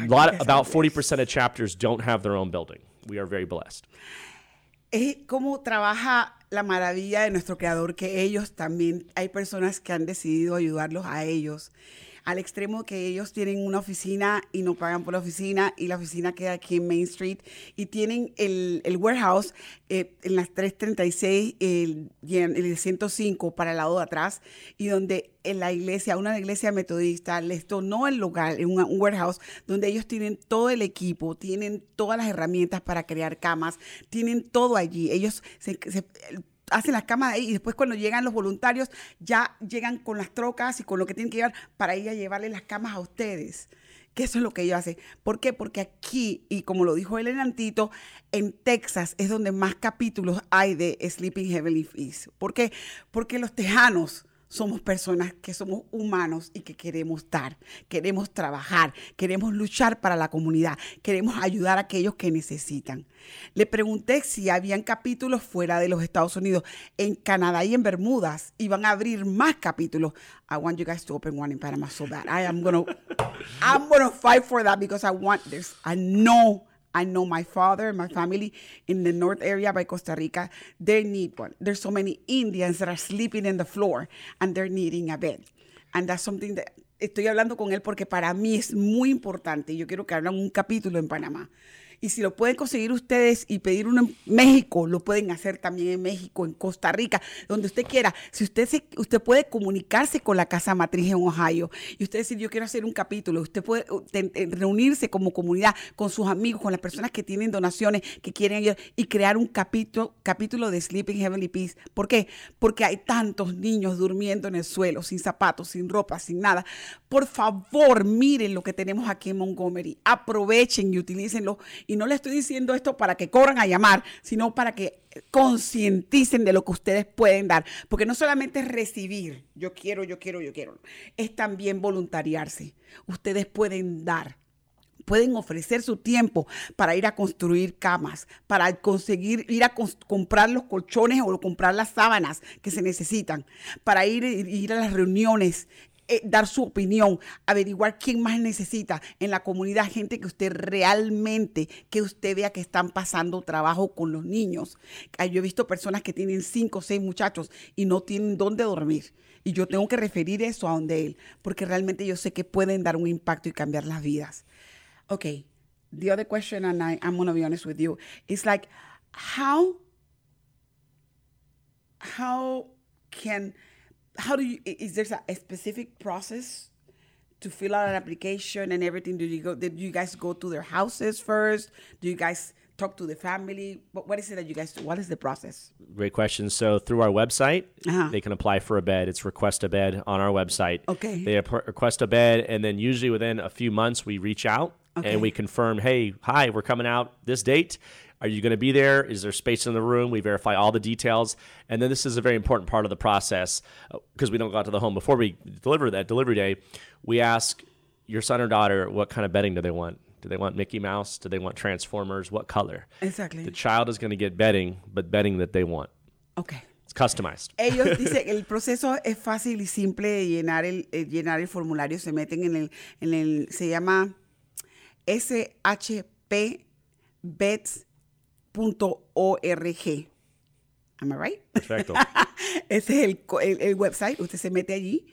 Speaker 9: a lot, about forty percent of chapters don't have their own building. We are very blessed.
Speaker 1: es cómo trabaja la maravilla de nuestro creador, que ellos también, hay personas que han decidido ayudarlos a ellos, al extremo que ellos tienen una oficina y no pagan por la oficina y la oficina queda aquí en Main Street y tienen el, el warehouse eh, en las 336 el, en el 105 para el lado de atrás y donde en la iglesia, una iglesia metodista, les donó el lugar, un, un warehouse, donde ellos tienen todo el equipo, tienen todas las herramientas para crear camas, tienen todo allí. Ellos se, se- hacen las camas ahí y después cuando llegan los voluntarios ya llegan con las trocas y con lo que tienen que llevar para ir a llevarle las camas a ustedes. Que eso es lo que ellos hacen. ¿Por qué? Porque aquí, y como lo dijo el enantito, en Texas es donde más capítulos hay de Sleeping Heavenly Feast. ¿Por qué? Porque los tejanos somos personas que somos humanos y que queremos dar, queremos trabajar, queremos luchar para la comunidad, queremos ayudar a aquellos que necesitan. Le pregunté si habían capítulos fuera de los Estados Unidos, en Canadá y en Bermudas, y van a abrir más capítulos. I want you guys to open one in Panama so bad. I am gonna, I'm gonna fight for that because I want this. I know I know my father and my family in the north area by Costa Rica, they need one. There's so many Indians that are sleeping in the floor and they're needing a bed. And that's something that estoy hablando con él porque para mí es muy importante. Yo quiero que hagan un capítulo en Panamá. Y si lo pueden conseguir ustedes y pedir uno en México, lo pueden hacer también en México, en Costa Rica, donde usted quiera. Si usted se, usted puede comunicarse con la casa matriz en Ohio y usted decir, yo quiero hacer un capítulo, usted puede reunirse como comunidad con sus amigos, con las personas que tienen donaciones, que quieren ayudar y crear un capítulo, capítulo de Sleeping Heavenly Peace. ¿Por qué? Porque hay tantos niños durmiendo en el suelo, sin zapatos, sin ropa, sin nada. Por favor, miren lo que tenemos aquí en Montgomery. Aprovechen y utilícenlo. No le estoy diciendo esto para que corran a llamar, sino para que concienticen de lo que ustedes pueden dar. Porque no solamente es recibir, yo quiero, yo quiero, yo quiero. Es también voluntariarse. Ustedes pueden dar. Pueden ofrecer su tiempo para ir a construir camas, para conseguir ir a comprar los colchones o comprar las sábanas que se necesitan, para ir, ir a las reuniones, eh, dar su opinión, averiguar quién más necesita en la comunidad, gente que usted realmente, que usted vea que están pasando trabajo con los niños. Yo he visto personas que tienen cinco o seis muchachos y no tienen dónde dormir. Y yo tengo que referir eso a donde él, porque realmente yo sé que pueden dar un impacto y cambiar las vidas. Okay, the other question, and I, I'm gonna be honest with you, is like, how, how can, how do you, is there a, specific process to fill out an application and everything? Do you go, did you guys go to their houses first? Do you guys talk to the family? What, what is it that you guys do? What is the process?
Speaker 9: Great question. So through our website,
Speaker 1: Uh-huh.
Speaker 9: they can apply for a bed. It's request a bed on our website.
Speaker 1: Okay.
Speaker 9: They request a bed, and then usually within a few months, we reach out
Speaker 1: Okay.
Speaker 9: and we confirm, hey, hi, we're coming out this date. Are you going to be there? Is there space in the room? We verify all the details. And then this is a very important part of the process because we don't go out to the home before we deliver that delivery day. We ask your son or daughter what kind of bedding do they want? Do they want Mickey Mouse? Do they want Transformers? What color?
Speaker 1: Exactly.
Speaker 9: The child is going to get bedding, but bedding that they want.
Speaker 1: Okay.
Speaker 9: It's customized.
Speaker 1: Ellos [laughs] dicen el proceso es fácil y simple de llenar el, eh, llenar el formulario. Se meten en el, en el se llama shpbets.org. Am I right?
Speaker 9: Perfecto.
Speaker 1: Ese es el, el- website. Usted se mete allí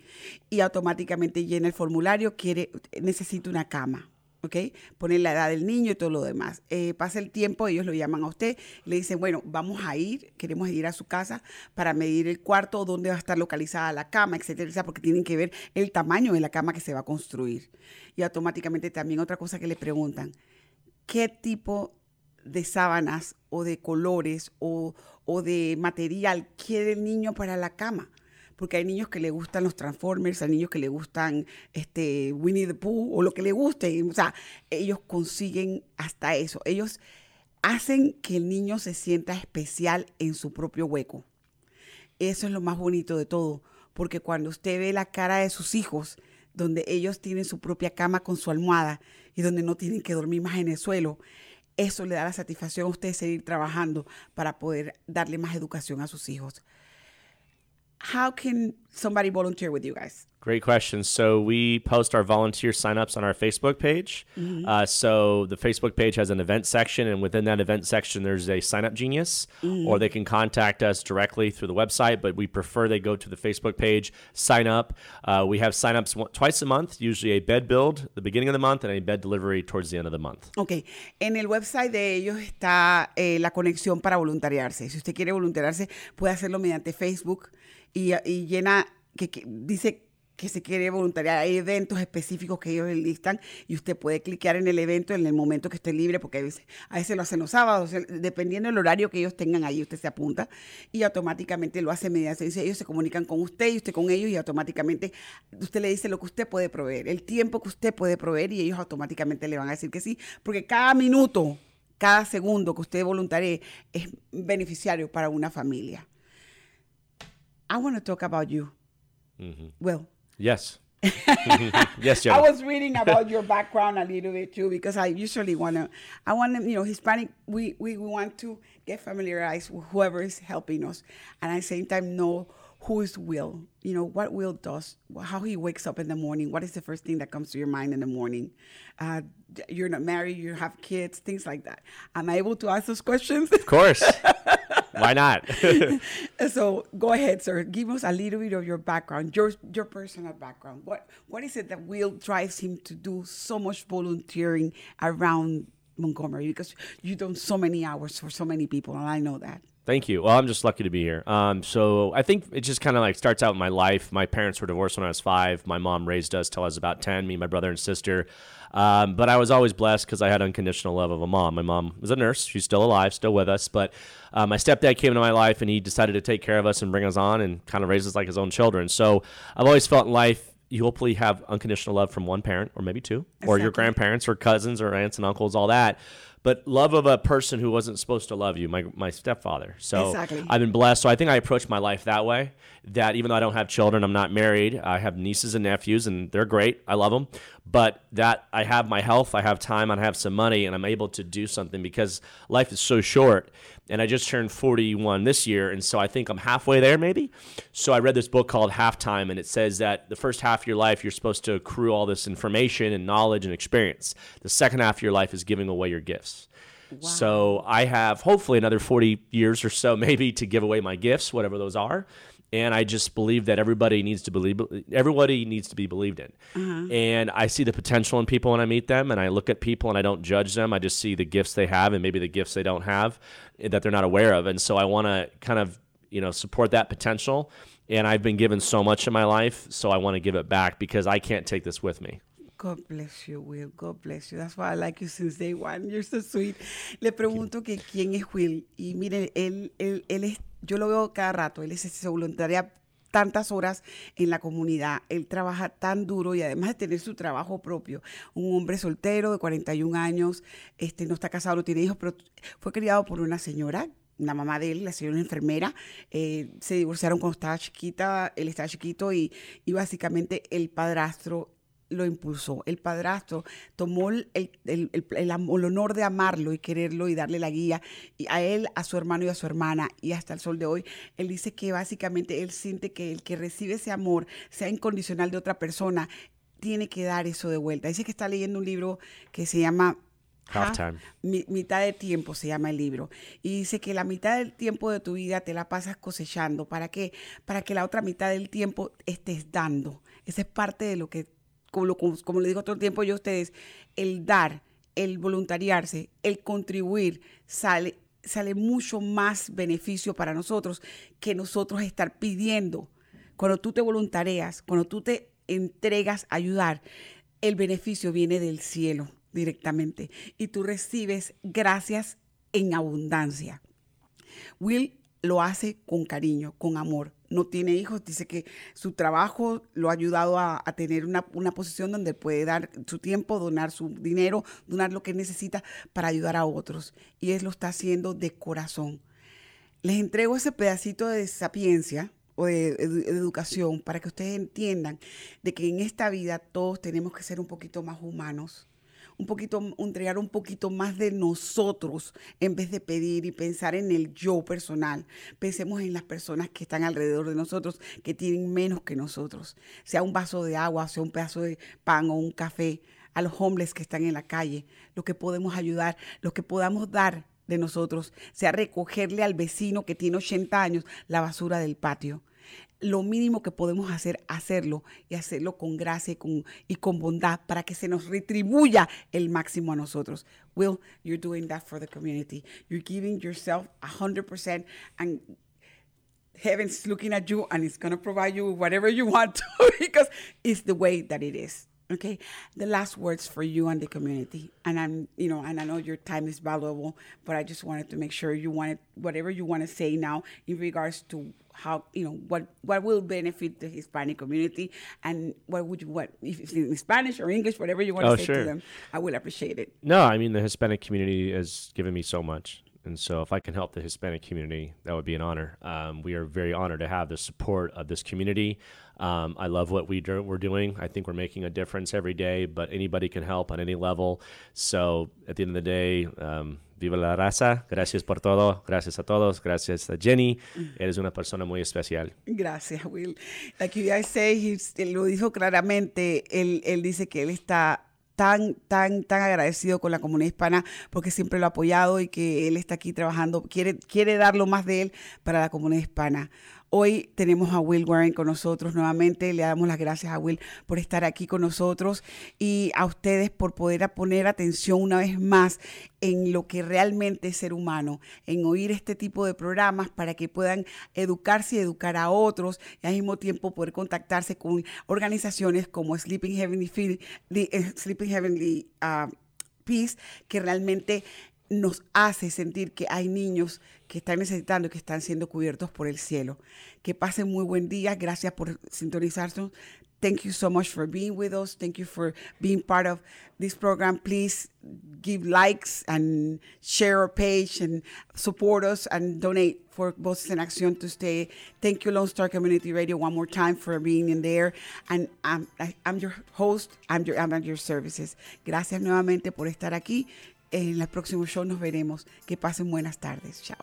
Speaker 1: y automáticamente llena el formulario. Quiere, necesita una cama. ¿Ok? Pone la edad del niño y todo lo demás. Eh, pasa el tiempo, ellos lo llaman a usted, le dicen, bueno, vamos a ir, queremos ir a su casa para medir el cuarto, dónde va a estar localizada la cama, etcétera, etcétera, porque tienen que ver el tamaño de la cama que se va a construir. Y automáticamente también otra cosa que le preguntan, qué tipo de sábanas o de colores o, o de material quiere el niño para la cama. Porque hay niños que le gustan los Transformers, hay niños que le gustan este, Winnie the Pooh o lo que le guste. O sea, ellos consiguen hasta eso. Ellos hacen que el niño se sienta especial en su propio hueco. Eso es lo más bonito de todo, porque cuando usted ve la cara de sus hijos, donde ellos tienen su propia cama con su almohada y donde no tienen que dormir más en el suelo, eso le da la satisfacción a usted seguir trabajando para poder darle más educación a sus hijos. How can somebody volunteer with you guys?
Speaker 9: Great question. So we post our volunteer signups on our Facebook page.
Speaker 1: Mm-hmm.
Speaker 9: Uh, so the Facebook page has an event section, and within that event section, there's a SignUpGenius,
Speaker 1: Mm-hmm.
Speaker 9: or they can contact us directly through the website. But we prefer they go to the Facebook page, sign up. Uh, we have signups one- twice a month, usually a bed build the beginning of the month and a bed delivery towards the end of the month.
Speaker 1: Ok, en el website de ellos está eh, la conexión para voluntariarse. Si usted quiere voluntariarse, puede hacerlo mediante Facebook y, llena, que, dice que se quiere voluntariar. Hay eventos específicos que ellos listan y usted puede cliquear en el evento en el momento que esté libre, porque a veces, a veces lo hacen los sábados, dependiendo del horario que ellos tengan ahí, usted se apunta y automáticamente lo hace mediante, ellos se comunican con usted y usted con ellos y automáticamente usted le dice lo que usted puede proveer, el tiempo que usted puede proveer y ellos automáticamente le van a decir que sí, porque cada minuto, cada segundo que usted voluntarie es beneficiario para una familia. I want to talk about you. Well,
Speaker 9: Yes. [laughs] yes,
Speaker 1: I was reading about your background a little bit too because I usually want to. I want to, you know, Hispanic. We, we we want to get familiarized with whoever is helping us, and at the same time know who is Will. You know what Will does, how he wakes up in the morning. What is the first thing that comes to your mind in the morning? Uh, you're not married. You have kids. Things like that. Am I able to ask those questions?
Speaker 9: Of course. [laughs] Why [laughs] not? [laughs]
Speaker 1: so go ahead, sir. Give us a little bit of your background, your your personal background. What what is it that Will drives him to do so much volunteering around Montgomery? Because you've done so many hours for so many people, and I know that.
Speaker 9: Thank you. Well, I'm just lucky to be here. Um, so I think it just kind of like starts out in my life. My parents were divorced when I was five. My mom raised us till I was about 10, me, my brother, and sister. Um, but I was always blessed because I had unconditional love of a mom. My mom was a nurse. She's still alive, still with us. But uh, my stepdad came into my life and he decided to take care of us and bring us on and kind of raise us like his own children. So I've always felt in life you hopefully have unconditional love from one parent or maybe two, or your grandparents or cousins or aunts and uncles, all that. But love of a person who wasn't supposed to love you, my, my stepfather. So
Speaker 1: Exactly.
Speaker 9: I've been blessed. So I think I approach my life that way. That even though I don't have children, I'm not married. I have nieces and nephews, and they're great. I love them. But that I have my health, I have time, I have some money, and I'm able to do something because life is so short. And I just turned 41 this year, and so I think I'm halfway there, maybe. So I read this book called Halftime, and it says that the first half of your life, you're supposed to accrue all this information and knowledge and experience. The second half of your life is giving away your gifts. So I have hopefully another 40 years or so, [laughs] maybe, to give away my gifts, whatever those are. And I just believe that everybody needs to believe, everybody needs to be believed in. Uh-huh. And I see the potential in people when I meet them, and I look at people and I don't judge them. I just see the gifts they have and maybe the gifts they don't have that they're not aware of. And so I want to kind of, you know, support that potential. And I've been given so much in my life, so I want to give it back because I can't take this with me.
Speaker 1: God bless you, Will. God bless you. That's why I like you since day one. You're so sweet. Le pregunto que quién es Will. Y miren, él, él, él es, yo lo veo cada rato. Él se voluntaria tantas horas en la comunidad. Él trabaja tan duro y además de tener su trabajo propio, un hombre soltero de 41 años, este, no está casado, no tiene hijos, pero fue criado por una señora la mamá de él, la señora enfermera, eh, se divorciaron cuando estaba chiquita, él estaba chiquito y, y básicamente el padrastro lo impulsó. El padrastro tomó el, el- el- el- honor de amarlo y quererlo y darle la guía y a él, a su hermano y a su hermana y hasta el sol de hoy. Él dice que básicamente él siente que el que recibe ese amor, sea incondicional de otra persona, tiene que dar eso de vuelta. Dice que está leyendo un libro que se llama
Speaker 9: Halftime.
Speaker 1: Mi- mitad de tiempo se llama el libro. Y dice que la mitad del tiempo de tu vida te la pasas cosechando. ¿Para qué? Para que la otra mitad del tiempo estés dando. Esa es parte de lo que, como, como- digo todo el tiempo yo a ustedes, el dar, el voluntariarse, el contribuir, sale, sale mucho más beneficio para nosotros que nosotros estar pidiendo. Cuando tú te voluntarias, cuando tú te entregas a ayudar, el beneficio viene del cielo directamente y tú recibes gracias en abundancia. Will lo hace con cariño, con amor. No tiene hijos, dice que su trabajo lo ha ayudado a, tener una, una posición donde puede dar su tiempo, donar su dinero, donar lo que necesita para ayudar a otros. Y él lo está haciendo de corazón. Les entrego ese pedacito de sapiencia o de educación para que ustedes entiendan de que en esta vida todos tenemos que ser un poquito más humanos un poquito, entregar un poquito más de nosotros en vez de pedir y pensar en el yo personal. Pensemos en las personas que están alrededor de nosotros, que tienen menos que nosotros. Sea un vaso de agua, sea un pedazo de pan o un café, a los hombres que están en la calle, lo que podemos ayudar, lo que podamos dar de nosotros, sea recogerle al vecino que tiene 80 años la basura del patio lo mínimo que podemos hacer, hacerlo y hacerlo con gracia y con, y con bondad para que se nos retribuya el máximo a nosotros. Will, you're doing that for the community. You're giving yourself 100% and heaven's looking at you and it's going to provide you whatever you want to [laughs] because it's the way that it is. Okay, the last words for you and the community, and I'm, you know, and I know your time is valuable, but I just wanted to make sure you wanted whatever you want to say now in regards to how, you know, what what will benefit the Hispanic community, and what would you what if it's in Spanish or English, whatever you want to
Speaker 9: Oh,
Speaker 1: say
Speaker 9: sure.
Speaker 1: to them, I will appreciate it.
Speaker 9: No, I mean the Hispanic community has given me so much, and so if I can help the Hispanic community, that would be an honor. Um, we are very honored to have the support of this community. Um, I love what we we're doing. I think we're making a difference every day, but anybody can help on any level. So at the end of the day, um, viva la raza. Gracias por todo. Gracias a todos. Gracias a Jenny. Eres una persona muy especial.
Speaker 1: Gracias, Will. Like you guys say, él lo dijo claramente. Él, él dice que él está tan, tan, tan agradecido con la comunidad hispana porque siempre lo ha apoyado y que él está aquí trabajando, quiere, quiere dar lo más de él para la comunidad hispana. Hoy tenemos a Will Warren con nosotros nuevamente. Le damos las gracias a Will por estar aquí con nosotros y a ustedes por poder poner atención una vez más en lo que realmente es ser humano, en oír este tipo de programas para que puedan educarse y educar a otros y al mismo tiempo poder contactarse con organizaciones como Sleeping Heavenly, Sleeping Heavenly ah, Peace, que realmente nos hace sentir que hay niños que están necesitando que están siendo cubiertos por el cielo. Que pasen muy buen día. Gracias por sintonizarnos. Thank you so much for being with us. Thank you for being part of this program. Please give likes and share our page and support us and donate for Voces en Acción to stay. Thank you, Lone Star Community Radio, one more time for being in there. And I'm your host. I'm, your, I'm at your services. Gracias nuevamente por estar aquí. En el próximo show nos veremos. Que pasen buenas tardes. Chao.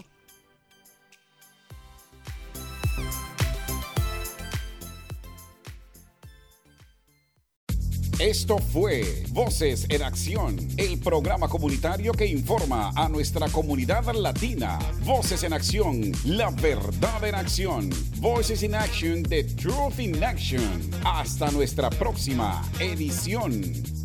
Speaker 7: Esto fue Voces en Acción, el programa comunitario que informa a nuestra comunidad latina. Voces en Acción, la verdad en acción. Voices in Action, the truth in action. Hasta nuestra próxima edición.